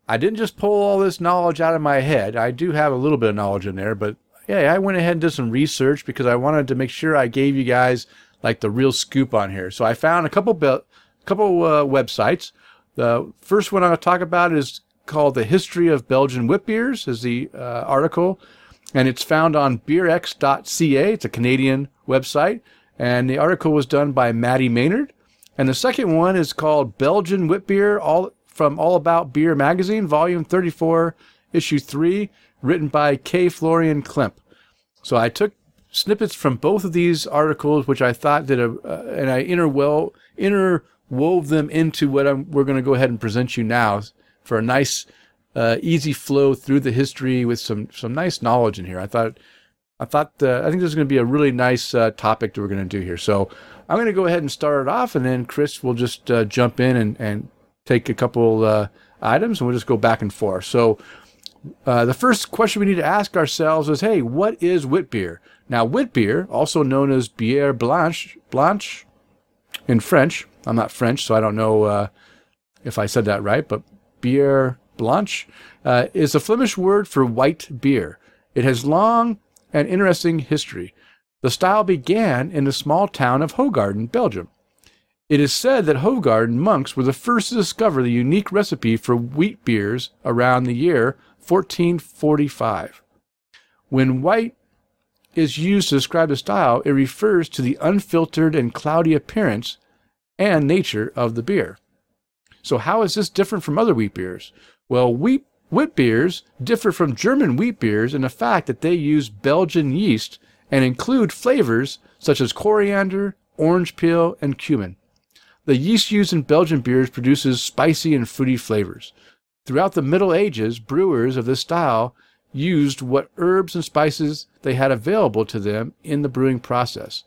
Speaker 4: I didn't just pull all this knowledge out of my head. I do have a little bit of knowledge in there, but yeah, I went ahead and did some research because I wanted to make sure I gave you guys like the real scoop on here. So I found a couple be- couple uh, websites. The first one I'm going to talk about is called "The History of Belgian Wit Beers," is the uh, article, and it's found on beerx.ca. It's a Canadian website, and the article was done by Maddie Maynard. And the second one is called "Belgian Wit Beer," all from All About Beer magazine, volume 34, issue three written by K. Florian Klemp. So I took snippets from both of these articles, which I thought did a, uh, and I interwell, interwove them into what I'm, we're going to go ahead and present you now for a nice, uh, easy flow through the history with some, some nice knowledge in here. I thought, I thought, uh, I think this is going to be a really nice uh, topic that we're going to do here. So I'm going to go ahead and start it off, and then Chris will just uh, jump in and, and take a couple uh, items, and we'll just go back and forth. So uh, the first question we need to ask ourselves is, hey, what is wit beer? Now, wit beer, also known as bière blanche, blanche in French. I'm not French, so I don't know if I said that right, but bière blanche uh, is a Flemish word for white beer. It has long and interesting history. The style began in the small town of Hoegaarden, Belgium. It is said that Hoegaarden monks were the first to discover the unique recipe for wheat beers around the year 1445. When white is used to describe the style, it refers to the unfiltered and cloudy appearance and nature of the beer. So, how is this different from other wheat beers? Well, wheat, wheat beers differ from German wheat beers in the fact that they use Belgian yeast and include flavors such as coriander, orange peel, and cumin. The yeast used in Belgian beers produces spicy and fruity flavors. Throughout the Middle Ages, brewers of this style used what herbs and spices they had available to them in the brewing process.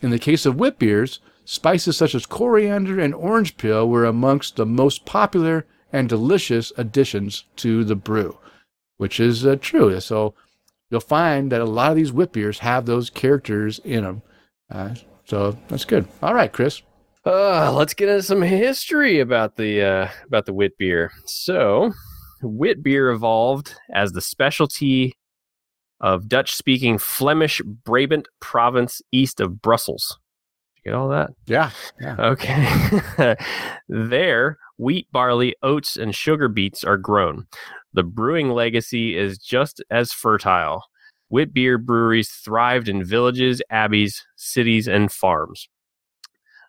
Speaker 4: In the case of wit beers, spices such as coriander and orange peel were amongst the most popular and delicious additions to the brew, which is uh, true. So you'll find that a lot of these wit beers have those characters in them. Uh, so that's good. All right, Chris.
Speaker 5: Uh, let's get into some history about the uh, about the wit beer. So, wit beer evolved as the specialty of Dutch-speaking Flemish Brabant province east of Brussels. Get all that?
Speaker 4: Yeah. Yeah.
Speaker 5: Okay. there, wheat, barley, oats, and sugar beets are grown. The brewing legacy is just as fertile. Wit beer breweries thrived in villages, abbeys, cities, and farms.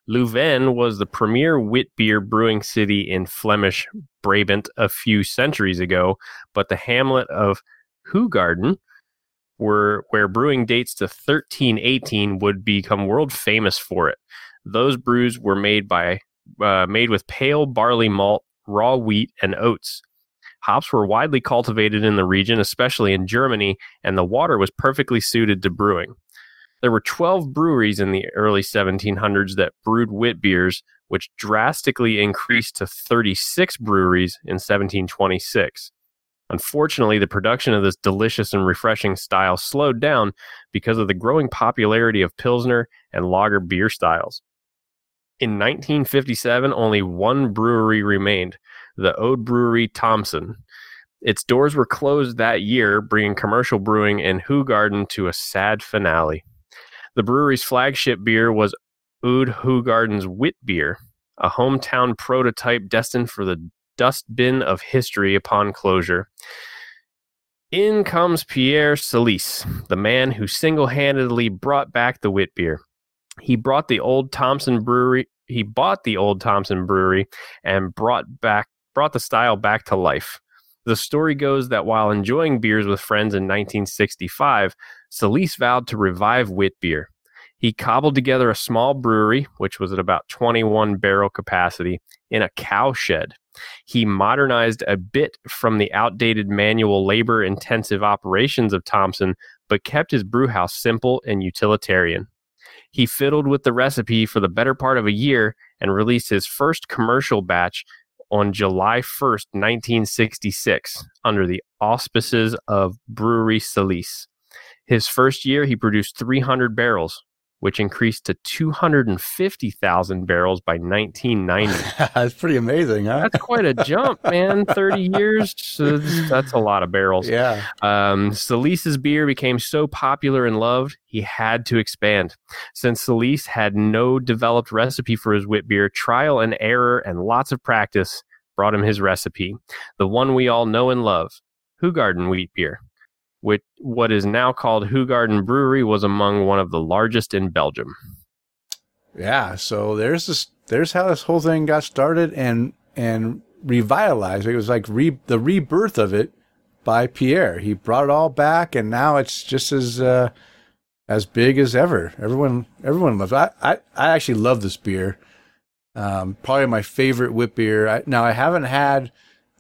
Speaker 5: Leuven was the premier wit beer brewing city in Flemish Brabant a few centuries ago, but the hamlet of Hoegaarden, were, where brewing dates to 1318, would become world famous for it. Those brews were made by uh, made with pale barley malt, raw wheat, and oats. Hops were widely cultivated in the region, especially in Germany, and the water was perfectly suited to brewing. There were 12 breweries in the early 1700s that brewed wit beers, which drastically increased to 36 breweries in 1726. Unfortunately, the production of this delicious and refreshing style slowed down because of the growing popularity of Pilsner and lager beer styles. In 1957, only one brewery remained, the Ode Brewery Thompson. Its doors were closed that year, bringing commercial brewing in Hoegaarden to a sad finale. The brewery's flagship beer was Oud Hoegaarden's Wit Beer, a hometown prototype destined for the dustbin of history upon closure. In comes Pierre Celis, the man who single-handedly brought back the wit beer. He brought the old Thompson brewery. He bought the old Thompson brewery and brought back brought the style back to life. The story goes that while enjoying beers with friends in 1965, Celis vowed to revive wit beer. He cobbled together a small brewery, which was at about 21 barrel capacity, in a cowshed. He modernized a bit from the outdated manual labor intensive operations of Thompson, but kept his brewhouse simple and utilitarian. He fiddled with the recipe for the better part of a year and released his first commercial batch on July 1st, 1966, under the auspices of Brewery Celis. His first year, he produced 300 barrels, which increased to 250,000 barrels by 1990.
Speaker 4: That's pretty amazing, huh?
Speaker 5: That's quite a jump, man. 30 years, so that's a lot of barrels.
Speaker 4: Yeah.
Speaker 5: Um, Celis's beer became so popular and loved, he had to expand. Since Solis had no developed recipe for his wit beer, trial and error and lots of practice brought him his recipe, the one we all know and love, Hoegaarden wheat beer. Which, what is now called Hoegaarden Brewery was among one of the largest in Belgium.
Speaker 4: Yeah. So there's this. There's how this whole thing got started and and revitalized. It was like re, the rebirth of it by Pierre. He brought it all back, and now it's just as uh, as big as ever. Everyone everyone loves. I I I actually love this beer. Um, probably my favorite wit beer. I, now I haven't had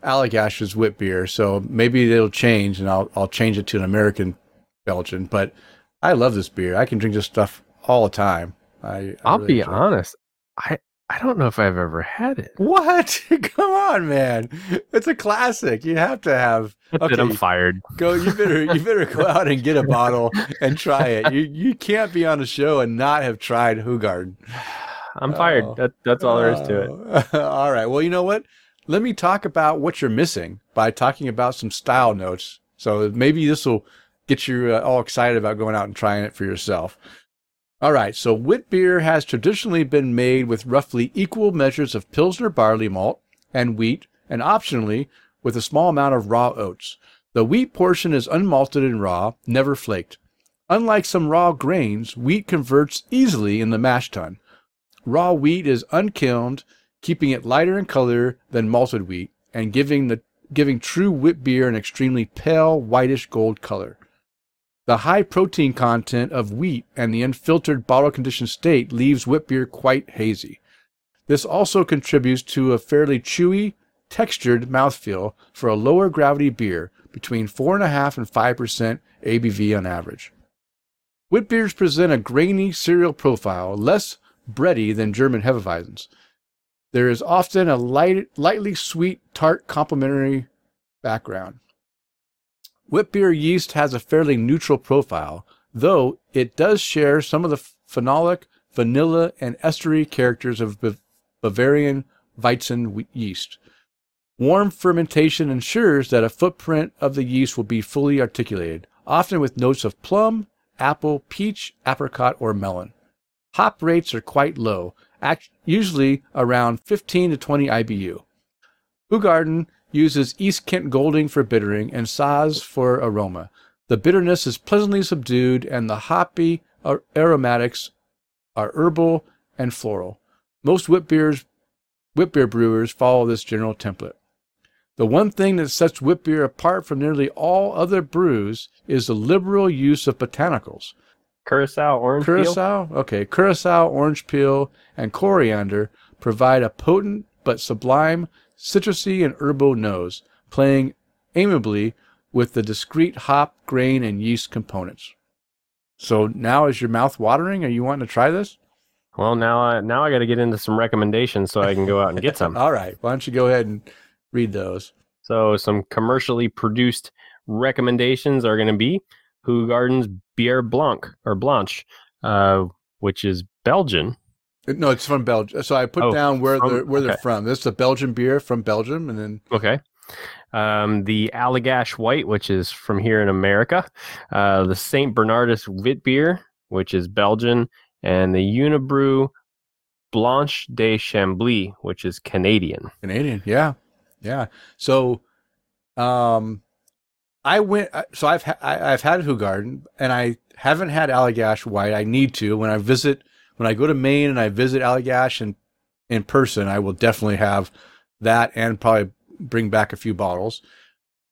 Speaker 4: Allagash's wit beer, so maybe it'll change, and I'll I'll change it to an American Belgian. But I love this beer. I can drink this stuff all the time. I, I
Speaker 5: I'll
Speaker 4: really
Speaker 5: be
Speaker 4: enjoy it.
Speaker 5: honest, I I don't know if I've ever had it.
Speaker 4: What? Come on, man! It's a classic. You have to have.
Speaker 5: But I'm fired.
Speaker 4: go. You better you better go out and get a bottle and try it. You you can't be on the show and not have tried Hugard.
Speaker 5: I'm fired.
Speaker 4: Oh.
Speaker 5: That, that's all there is to it.
Speaker 4: all right. Well, you know what? Let me talk about what you're missing by talking about some style notes. So maybe this will get you uh, all excited about going out and trying it for yourself. All right. So wit beer has traditionally been made with roughly equal measures of Pilsner barley malt and wheat, and optionally with a small amount of raw oats. The wheat portion is unmalted and raw, never flaked. Unlike some raw grains, wheat converts easily in the mash tun. Raw wheat is unkilned, keeping it lighter in color than malted wheat, and giving the giving true wit beer an extremely pale, whitish gold color. The high protein content of wheat and the unfiltered bottle conditioned state leaves wit beer quite hazy. This also contributes to a fairly chewy, textured mouthfeel for a lower gravity beer, between 4.5 and 5% ABV on average. Wit beers present a grainy cereal profile, less bready than German Hefeweizens. There is often a light, lightly sweet, tart complementary background. Wit beer yeast has a fairly neutral profile, though it does share some of the phenolic, vanilla, and estery characters of Bav- Bavarian Weizen yeast. Warm fermentation ensures that a footprint of the yeast will be fully articulated, often with notes of plum, apple, peach, apricot, or melon. Hop rates are quite low, usually around 15 to 20 IBU. Hoegaarden uses East Kent Golding for bittering and Saaz for aroma. The bitterness is pleasantly subdued, and the hoppy ar- aromatics are herbal and floral. Most wit beers, wit beer brewers follow this general template. The one thing that sets wit beer apart from nearly all other brews is the liberal use of botanicals.
Speaker 5: Curacao orange peel?
Speaker 4: Curacao? Okay. Curacao, orange peel, and coriander provide a potent but sublime citrusy and herbal nose, playing amiably with the discrete hop, grain, and yeast components. So now is your mouth watering? Are you wanting to try this?
Speaker 5: Well, now I now I got to get into some recommendations so I can go out and get some.
Speaker 4: All right. Why don't you go ahead and read those?
Speaker 5: So some commercially produced recommendations are going to be Hoegaarden's Bière Blanc or Blanche, uh, which is Belgian.
Speaker 4: No, it's from Belgium. So I put
Speaker 5: Oh,
Speaker 4: down where
Speaker 5: from-
Speaker 4: they're where they're from. This is a Belgian beer from Belgium, and then
Speaker 5: Okay. Um, the Allagash White, which is from here in America. Uh, the St. Bernardus Wit Beer, which is Belgian. And the Unibroue Blanche de Chambly, which is Canadian.
Speaker 4: Canadian. Yeah, yeah. So, um, I went. I- So I've ha- I've had Hoegaarden, and I haven't had Allagash White. I need to when I visit when I go to Maine and I visit Allagash in in person. I will definitely have that and probably bring back a few bottles.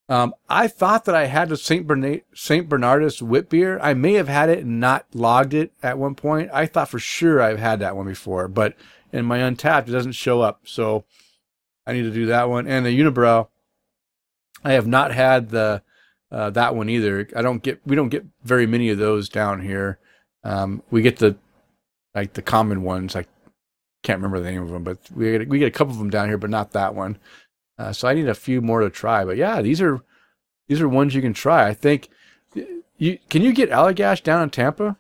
Speaker 4: Um, I thought that I had the Saint Bernard Saint Bernardus wit beer. I may have had it and not logged it at one point. I thought for sure I've had that one before, but in my Untappd it doesn't show up. So I need to do that one. And the Unibroue, I have not had the uh, that one either. I don't get we don't get very many of those down here. Um, we get the like the common ones. I can't remember the name of them, but we get we get a couple of them down here, but not that one. Uh, so I need a few more to try. But yeah, these are these are ones you can try. I think you can you get Allagash down in Tampa?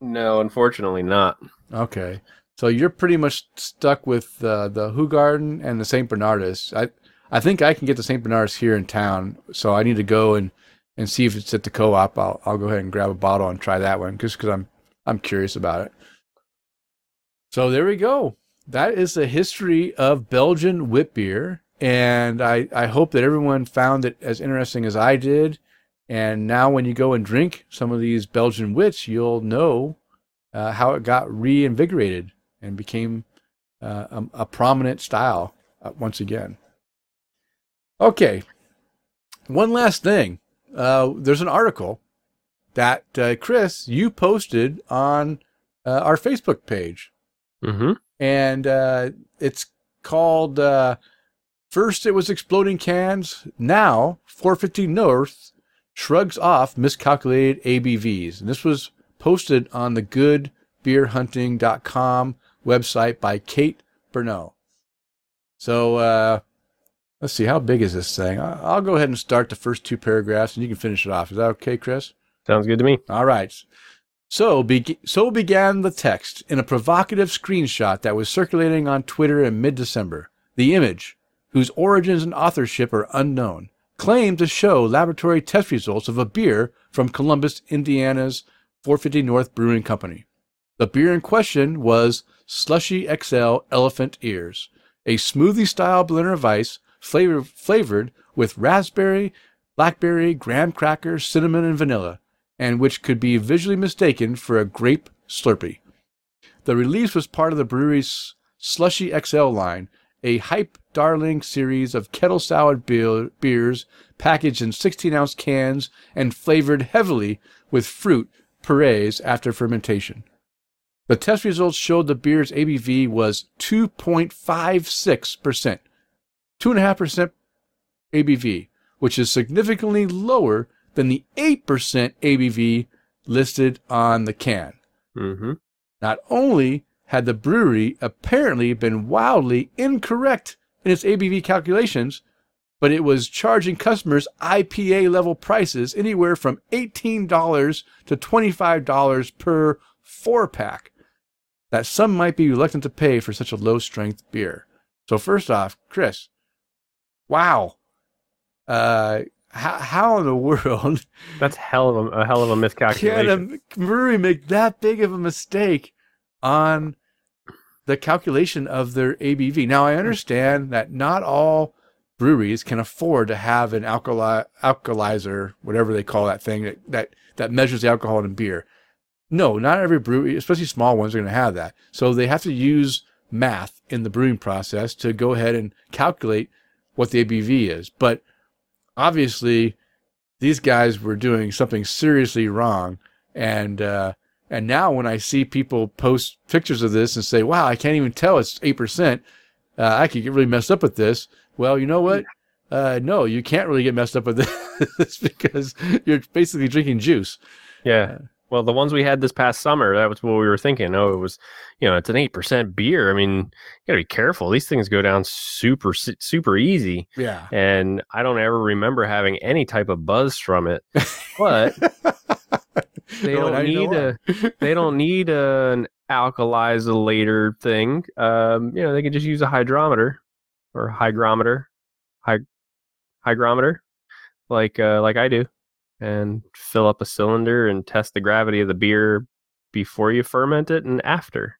Speaker 5: No, unfortunately not.
Speaker 4: Okay, so you're pretty much stuck with uh, the garden and the Saint Bernardus. I I think I can get the Saint Bernardus here in town, so I need to go and and see if it's at the co-op. I'll I'll go ahead and grab a bottle and try that one just because I'm I'm curious about it. So there we go. That is the history of Belgian wit beer. And I, I hope that everyone found it as interesting as I did. And now, when you go and drink some of these Belgian wits, you'll know uh, how it got reinvigorated and became uh, a, a, prominent style uh, once again. Okay, one last thing. Uh, there's an article that uh, Chris you posted on uh, our Facebook page,
Speaker 5: mm-hmm.
Speaker 4: and it's called First, it was exploding cans. Now, 450 North shrugs off miscalculated ABVs. And this was posted on the goodbeerhunting.com website by Kate Bernot. So, uh, let's see, how big is this thing? I'll go ahead and start the first two paragraphs and you can finish it off. Is that okay, Chris?
Speaker 5: Sounds good to me.
Speaker 4: All right. So, be- so began the text in a provocative screenshot that was circulating on Twitter in mid December. The image whose origins and authorship are unknown, claimed to show laboratory test results of a beer from Columbus, Indiana's 450 North Brewing Company. The beer in question was Slushy XL Elephant Ears, a smoothie style blender of ice flavor, flavored with raspberry, blackberry, graham cracker, cinnamon, and vanilla, and which could be visually mistaken for a grape slurpee. The release was part of the brewery's Slushy XL line a hype darling series of kettle soured beer, beers packaged in 16 ounce cans and flavored heavily with fruit purees after fermentation. The test results showed the beer's ABV was 2.56%, 2.5% ABV, which is significantly lower than the 8% ABV listed on the can.
Speaker 5: Mm-hmm.
Speaker 4: Not only had the brewery apparently been wildly incorrect in its ABV calculations, but it was charging customers IPA level prices anywhere from $18 to $25 per four pack that some might be reluctant to pay for such a low strength beer. So, first off, Chris, wow. Uh, how, how in the world?
Speaker 5: That's hell of a, a hell of a miscalculation.
Speaker 4: Can a brewery make that big of a mistake on the calculation of their ABV. Now, I understand that not all breweries can afford to have an alkali alkalizer, whatever they call that thing that, that, that measures the alcohol in beer. No, not every brewery, especially small ones, are going to have that. So they have to use math in the brewing process to go ahead and calculate what the ABV is. But obviously, these guys were doing something seriously wrong, and uh, and now when I see people post pictures of this and say, wow, I can't even tell it's 8%, uh, I could get really messed up with this. Well, you know what? Uh, no, you can't really get messed up with this because you're basically drinking juice.
Speaker 5: Yeah. Well, the ones we had this past summer, that was what we were thinking. Oh, it was, you know, it's an 8% beer. I mean, you got to be careful. These things go down super, super easy.
Speaker 4: Yeah.
Speaker 5: And I don't ever remember having any type of buzz from it. But they don't need a they don't need an alkalizer thing. Um, you know, they can just use a hydrometer or hygrometer, hy- hygrometer, like uh, like I do, and fill up a cylinder and test the gravity of the beer before you ferment it and after.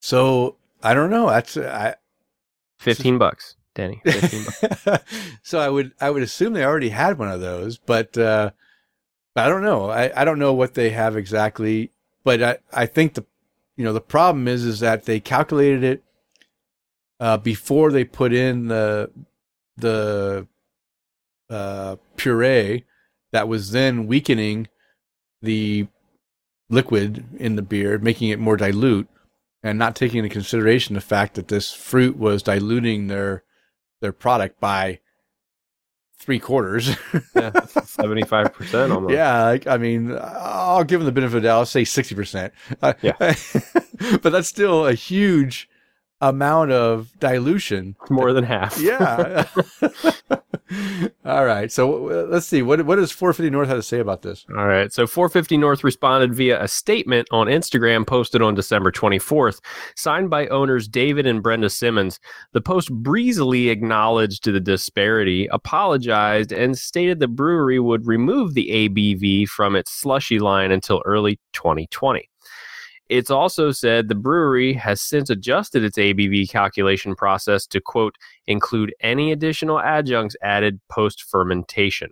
Speaker 4: So I don't know. That's I.
Speaker 5: Fifteen bucks, Danny. Fifteen
Speaker 4: bucks. so I would I would assume they already had one of those, but. Uh, I don't know. I, I don't know what they have exactly, but I, I think the you know the problem is is that they calculated it uh, before they put in the the uh, puree that was then weakening the liquid in the beer, making it more dilute, and not taking into consideration the fact that this fruit was diluting their their product by three quarters.
Speaker 5: Seventy five percent almost.
Speaker 4: Yeah, like, I mean, I'll give them the benefit of the doubt. I'll say sixty percent.
Speaker 5: Yeah.
Speaker 4: but that's still a huge amount of dilution.
Speaker 5: more than half.
Speaker 4: Yeah. All right. So let's see. What what does 450 North have to say about this?
Speaker 5: All right. So 450 North responded via a statement on Instagram posted on December 24th, signed by owners David and Brenda Simmons. The post breezily acknowledged the disparity, apologized, and stated the brewery would remove the ABV from its slushy line until early 2020. It's also said the brewery has since adjusted its ABV calculation process to, quote, include any additional adjuncts added post fermentation.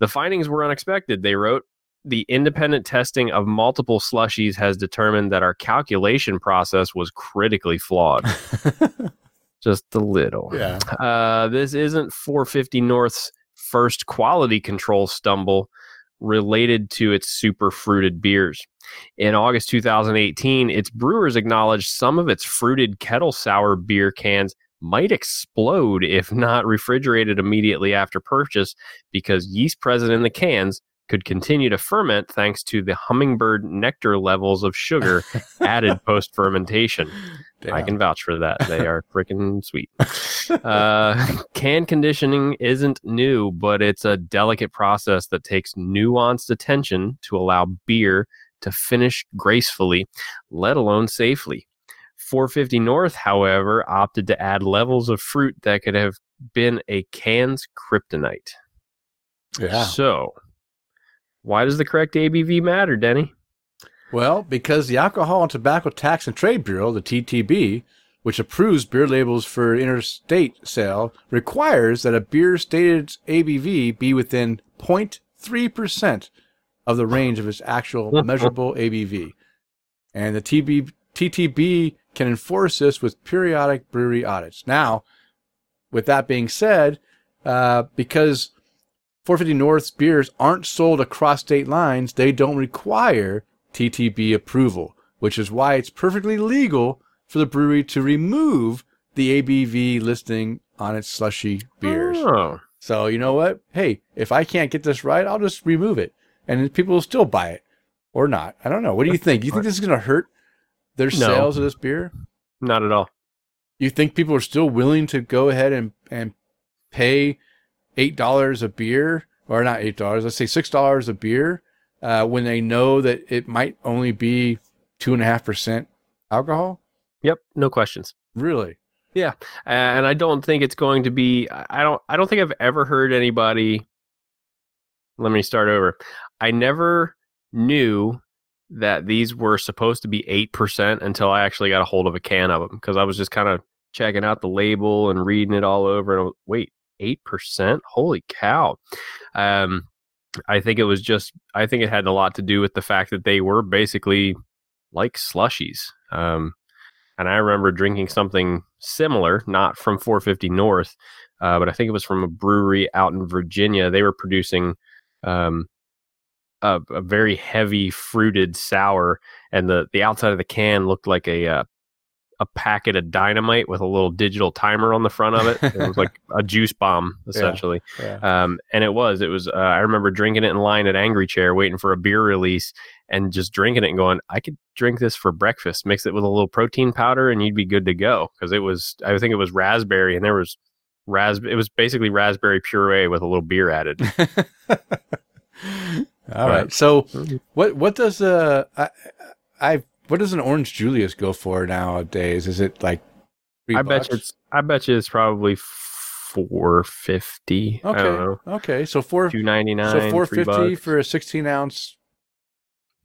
Speaker 5: The findings were unexpected, they wrote. The independent testing of multiple slushies has determined that our calculation process was critically flawed. Just a little.
Speaker 4: Yeah.
Speaker 5: Uh, this isn't 450 North's first quality control stumble related to its super fruited beers. In August 2018, its brewers acknowledged some of its fruited kettle sour beer cans might explode if not refrigerated immediately after purchase because yeast present in the cans could continue to ferment thanks to the hummingbird nectar levels of sugar added post fermentation. I can vouch for that. They are freaking sweet. Uh, can conditioning isn't new, but it's a delicate process that takes nuanced attention to allow beer to finish gracefully, let alone safely. 450 North, however, opted to add levels of fruit that could have been a can's kryptonite.
Speaker 4: Yeah.
Speaker 5: So, why does the correct ABV matter, Denny?
Speaker 4: Well, because the Alcohol and Tobacco Tax and Trade Bureau, the TTB, which approves beer labels for interstate sale, requires that a beer stated ABV be within 0.3% of the range of its actual measurable ABV. And the TB, TTB can enforce this with periodic brewery audits. Now, with that being said, uh, because 450 North's beers aren't sold across state lines, they don't require TTB approval, which is why it's perfectly legal for the brewery to remove the ABV listing on its slushy beers.
Speaker 5: Oh,
Speaker 4: So you know what? Hey, if I can't get this right, I'll just remove it, and people will still buy it or not. I don't know. What do you think? You think this is going to hurt their
Speaker 5: No.
Speaker 4: sales of this beer?
Speaker 5: not at all.
Speaker 4: You think people are still willing to go ahead and and pay eight dollars a beer, or not eight dollars? Let's say six dollars a beer, uh, when they know that it might only be two and a half percent alcohol.
Speaker 5: Yep, no questions.
Speaker 4: Really?
Speaker 5: Yeah, and I don't think it's going to be. I don't. I don't think I've ever heard anybody. Let me start over. I never knew that these were supposed to be eight percent until I actually got a hold of a can of them because I was just kind of checking out the label and reading it all over. And was, wait, eight percent? Holy cow! Um, I think it was just. I think it had a lot to do with the fact that they were basically like slushies. Um, and I remember drinking something similar, not from 450 North, uh, but I think it was from a brewery out in Virginia. They were producing um, a, a very heavy fruited sour, and the the outside of the can looked like a uh, a packet of dynamite with a little digital timer on the front of it. It was like a juice bomb, essentially.
Speaker 4: Yeah.
Speaker 5: Um, and it was, it was, uh, I remember drinking it in line at Angry Chair, waiting for a beer release and just drinking it and going, I could drink this for breakfast, mix it with a little protein powder and you'd be good to go. Cause it was, I think it was raspberry and there was raspberry, it was basically raspberry puree with a little beer added.
Speaker 4: All right. So what what does uh I, I what does an orange Julius go for nowadays? Is it like three
Speaker 5: I bet you it's, I bet you it's probably 450. I don't know.
Speaker 4: Okay. Okay. So four
Speaker 5: 299.
Speaker 4: so four fifty for a sixteen ounce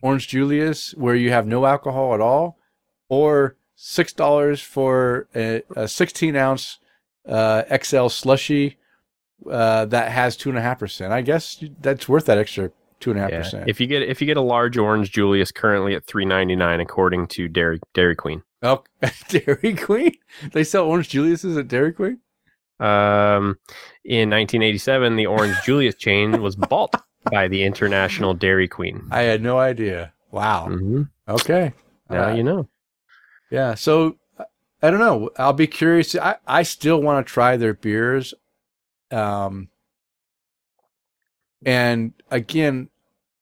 Speaker 4: orange Julius where you have no alcohol at all, or six dollars for a, a sixteen ounce uh, XL slushy uh, that has two and a half percent. I guess that's worth that extra two and a half
Speaker 5: Yeah.
Speaker 4: percent.
Speaker 5: If you get if you get a large orange Julius currently at 399 according to Dairy Dairy Queen.
Speaker 4: Oh, Dairy Queen? They sell orange Juliuses at Dairy Queen?
Speaker 5: Um, in 1987, the Orange Julius chain was bought by the International Dairy Queen.
Speaker 4: I had no idea. Wow.
Speaker 5: hmm
Speaker 4: Okay.
Speaker 5: Now
Speaker 4: right.
Speaker 5: you know.
Speaker 4: Yeah. So I don't know. I'll be curious. I, I still want to try their beers. Um, and again,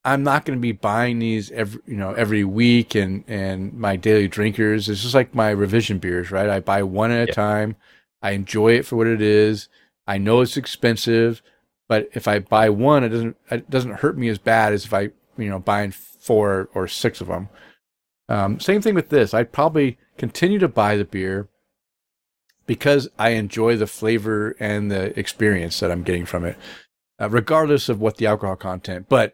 Speaker 4: I'm not going to be buying these every, you know, every week and, and my daily drinkers. It's just like my revision beers, right? I buy one at a
Speaker 5: Yeah.
Speaker 4: time. I enjoy it for what it is. I know it's expensive, but if I buy one, it doesn't, it doesn't hurt me as bad as if I, you know, buying four or six of them. Um, same thing with this. I'd probably continue to buy the beer because I enjoy the flavor and the experience that I'm getting from it, uh, regardless of what the alcohol content. But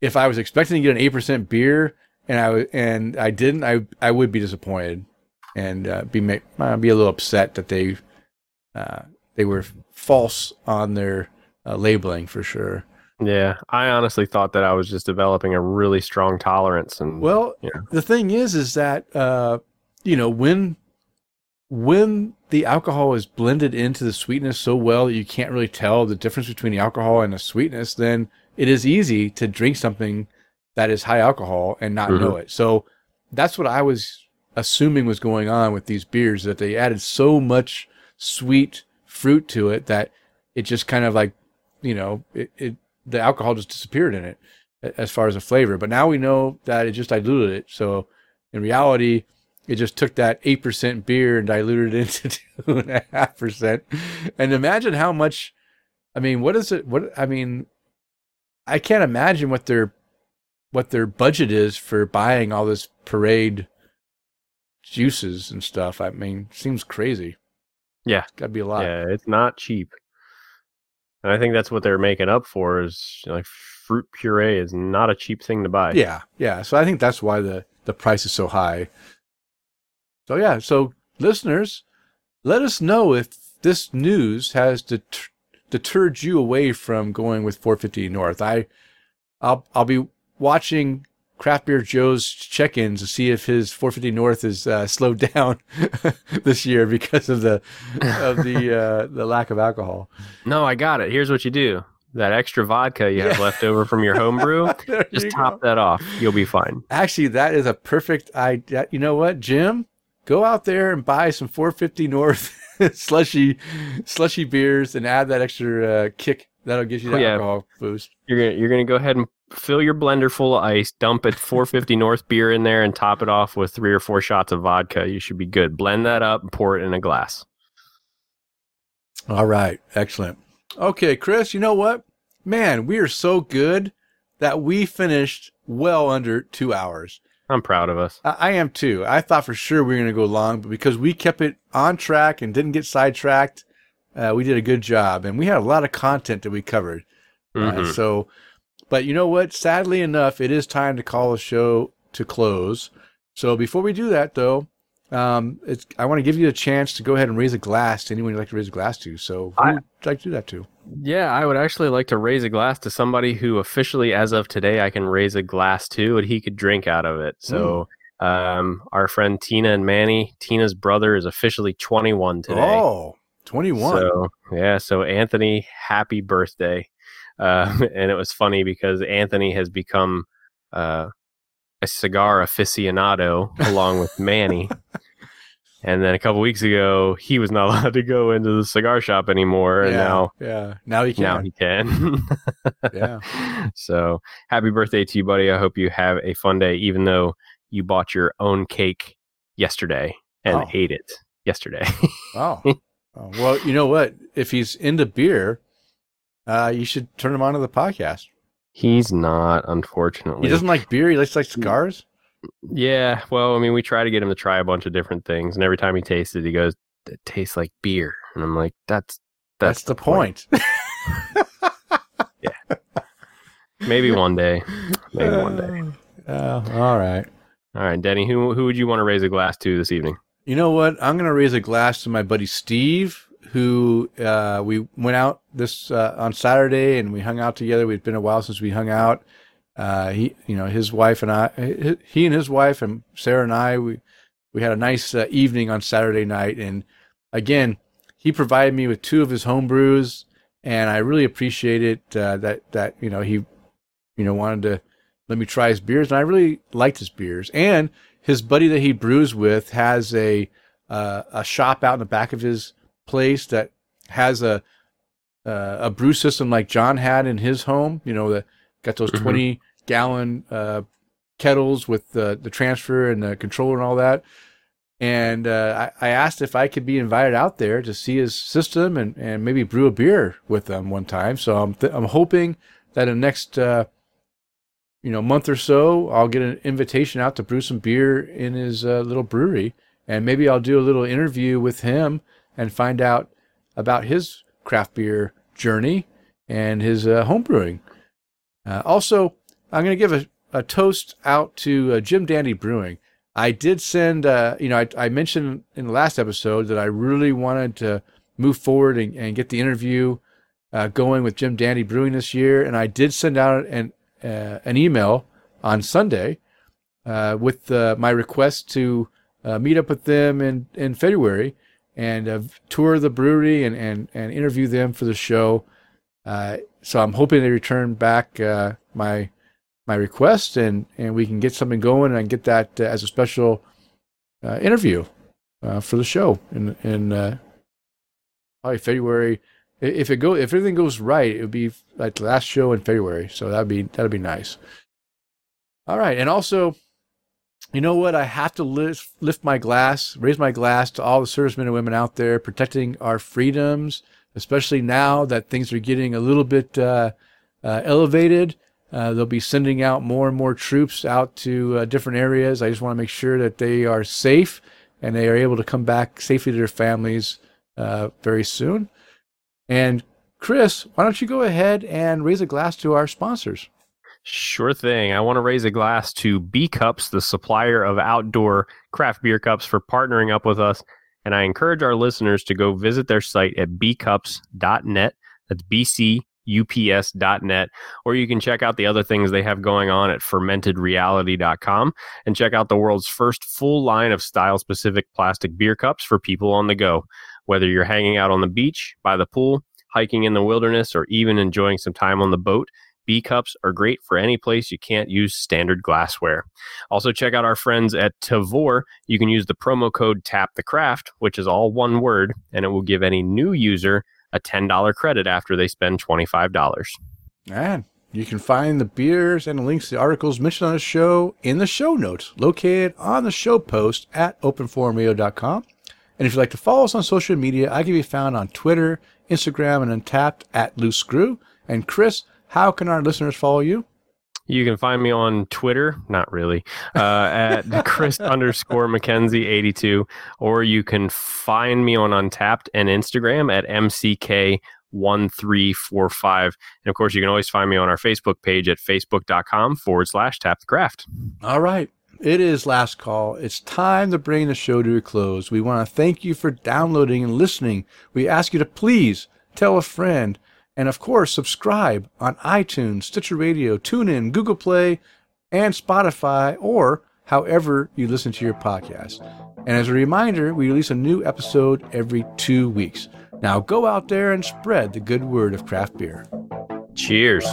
Speaker 4: if I was expecting to get an eight percent beer and I and I didn't, I I would be disappointed and uh, be ma- uh, be a little upset that they uh, they were false on their uh, labeling for sure.
Speaker 5: Yeah, I honestly thought that I was just developing a really strong tolerance, and
Speaker 4: Well,
Speaker 5: Yeah.
Speaker 4: the thing is, is that uh, you know when when the alcohol is blended into the sweetness so well that you can't really tell the difference between the alcohol and the sweetness, then it is easy to drink something that is high alcohol and not know mm-hmm. it. So that's what I was assuming was going on with these beers that they added so much sweet fruit to it that it just kind of like you know it, it the alcohol just disappeared in it as far as the flavor. But now we know that it just diluted it. So in reality, it just took that eight percent beer and diluted it into two and a half percent. And imagine how much. I mean, what is it? What I mean, I can't imagine what their what their budget is for buying all this puree juices and stuff. I mean, seems crazy.
Speaker 5: Yeah.
Speaker 4: It's got to be a lot.
Speaker 5: yeah, it's not cheap. And I think that's what they're making up for is like fruit puree is not a cheap thing to buy.
Speaker 4: Yeah, yeah. So I think that's why the the price is so high. So yeah, so listeners, let us know if this news has det- deterred you away from going with 450 North. I, I'll I'll be watching Craft Beer Joe's check-ins to see if his 450 North is uh, slowed down this year because of the of the uh, the lack of alcohol.
Speaker 5: No, I got it. Here's what you do. That extra vodka you have left over from your homebrew, just top
Speaker 4: go.
Speaker 5: that off. You'll be fine.
Speaker 4: Actually, that is a perfect idea. You know what, Jim? Go out there and buy some 450 North slushy, slushy beers, and add that extra uh, kick. That'll get you
Speaker 5: Oh,
Speaker 4: that
Speaker 5: yeah.
Speaker 4: alcohol boost.
Speaker 5: You're gonna you're gonna go ahead and fill your blender full of ice, dump a 450 North beer in there, and top it off with three or four shots of vodka. You should be good. Blend that up and pour it in a glass.
Speaker 4: All right, excellent. Okay, Chris. You know what, man? We are so good that we finished well under two hours.
Speaker 5: I'm proud of us.
Speaker 4: I, I am too. I thought for sure we were going to go long, but because we kept it on track and didn't get sidetracked, uh, we did a good job, and we had a lot of content that we covered. Uh,
Speaker 5: Mhm.
Speaker 4: so, but you know what? Sadly enough, it is time to call the show to close. So before we do that, though, um, it's, I want to give you a chance to go ahead and raise a glass to anyone you'd like to raise a glass to. So who
Speaker 5: I-
Speaker 4: would like to do that to?
Speaker 5: Yeah, I would actually like to raise a glass to somebody who officially, as of today, I can raise a glass to, and he could drink out of it. So, um, our friend Tina and Manny, Tina's brother, is officially 21 today.
Speaker 4: Oh, 21.
Speaker 5: So yeah, so Anthony, happy birthday! Um, and it was funny because Anthony has become uh, a cigar aficionado along with Manny. And then a couple weeks ago, he was not allowed to go into the cigar shop anymore, and
Speaker 4: yeah,
Speaker 5: now
Speaker 4: yeah. Now he can.
Speaker 5: now he can.
Speaker 4: Yeah.
Speaker 5: So happy birthday to you, buddy! I hope you have a fun day, even though you bought your own cake yesterday and
Speaker 4: Oh.
Speaker 5: ate it yesterday.
Speaker 4: Oh. oh. Well, you know what? If he's into beer, uh, you should turn him on to the podcast.
Speaker 5: He's not, unfortunately.
Speaker 4: He doesn't like beer. He likes like cigars.
Speaker 5: Yeah, well, I mean, we try to get him to try a bunch of different things, and every time he tastes it, he goes, "It tastes like beer," and I'm like, "That's
Speaker 4: That's, the point. Yeah.
Speaker 5: Maybe one day, maybe one day."
Speaker 4: Uh, all right.
Speaker 5: All right, Denny, who who would you want to raise a glass to this evening?
Speaker 4: You know what? I'm going to raise a glass to my buddy Steve, who uh, we went out this uh, on Saturday and we hung out together. It's been a while since we hung out. Uh, he, you know, his wife and I, he- and his wife and Sarah and I, we we had a nice uh, evening on Saturday night. And again, he he provided me with two of his home brews, and I really appreciate it uh, that that you know he you know wanted to let me try his beers, and I really liked his beers. And his buddy that he brews with has a uh, a shop out in the back of his place that has a uh, a brew system like John had in his home. You know, the got those
Speaker 5: Mhm.
Speaker 4: twenty gallon uh, kettles with the the transfer and the controller and all that. And uh, I, I asked if I could be invited out there to see his system and, and maybe brew a beer with them one time. So I'm th- I'm hoping that in the next uh, you know month or so I'll get an invitation out to brew some beer in his uh, little brewery, and maybe I'll do a little interview with him and find out about his craft beer journey and his uh, home brewing. Uh, also, I'm going to give a, a toast out to uh, Jim Dandy Brewing. I did send, uh, you know, I, I mentioned in the last episode that I really wanted to move forward and, and get the interview uh, going with Jim Dandy Brewing this year, and I did send out an uh, an email on Sunday with my request to meet up with them in in February and uh, tour the brewery and, and and interview them for the show. Uh, so I'm hoping they return back uh, my my request and and we can get something going and get that uh, as a special uh, interview uh, for the show in in probably February. If it go if everything goes right, it would be like the last show in February. So that'd be that'd be nice. All right, and also, you know what? I have to lift lift my glass, raise my glass to all the servicemen and women out there protecting our freedoms, especially now that things are getting a little bit uh, uh, elevated. Uh, they'll be sending out more and more troops out to uh, different areas. I just want to make sure that they are safe and they are able to come back safely to their families uh, very soon. And Chris, why don't you go ahead and raise a glass to our sponsors?
Speaker 5: Sure thing. I want to raise a glass to B Cups, the supplier of outdoor craft beer cups, for partnering up with us. And I encourage our listeners to go visit their site at bcups.net. That's bcups.net. Or you can check out the other things they have going on at fermentedreality.com and check out the world's first full line of style specific plastic beer cups for people on the go. Whether you're hanging out on the beach, by the pool, hiking in the wilderness, or even enjoying some time on the boat, B cups are great for any place you can't use standard glassware. Also, check out our friends at Tavour. You can use the promo code Tap the Craft, which is all one word, and it will give any new user a $10 credit after they spend $25.
Speaker 4: And you can find the beers and links to the articles mentioned on the show in the show notes located on the show post at openforumradio.com. And if you'd like to follow us on social media, I can be found on Twitter, Instagram, and Untappd at Loose Screw. And Chris, how can our listeners follow you?
Speaker 5: You can find me on Twitter, not really, uh, at Chris underscore McKenzie 82, or you can find me on Untappd and Instagram at MCK 1345. And of course, you can always find me on our Facebook page at facebook.com forward slash tap the craft.
Speaker 4: All right. It is last call. It's time to bring the show to a close. We want to thank you for downloading and listening. We ask you to please tell a friend and, of course, subscribe on iTunes, Stitcher Radio, TuneIn, Google Play, and Spotify, or however you listen to your podcast. And as a reminder, we release a new episode every two weeks. Now go out there and spread the good word of craft beer.
Speaker 5: Cheers.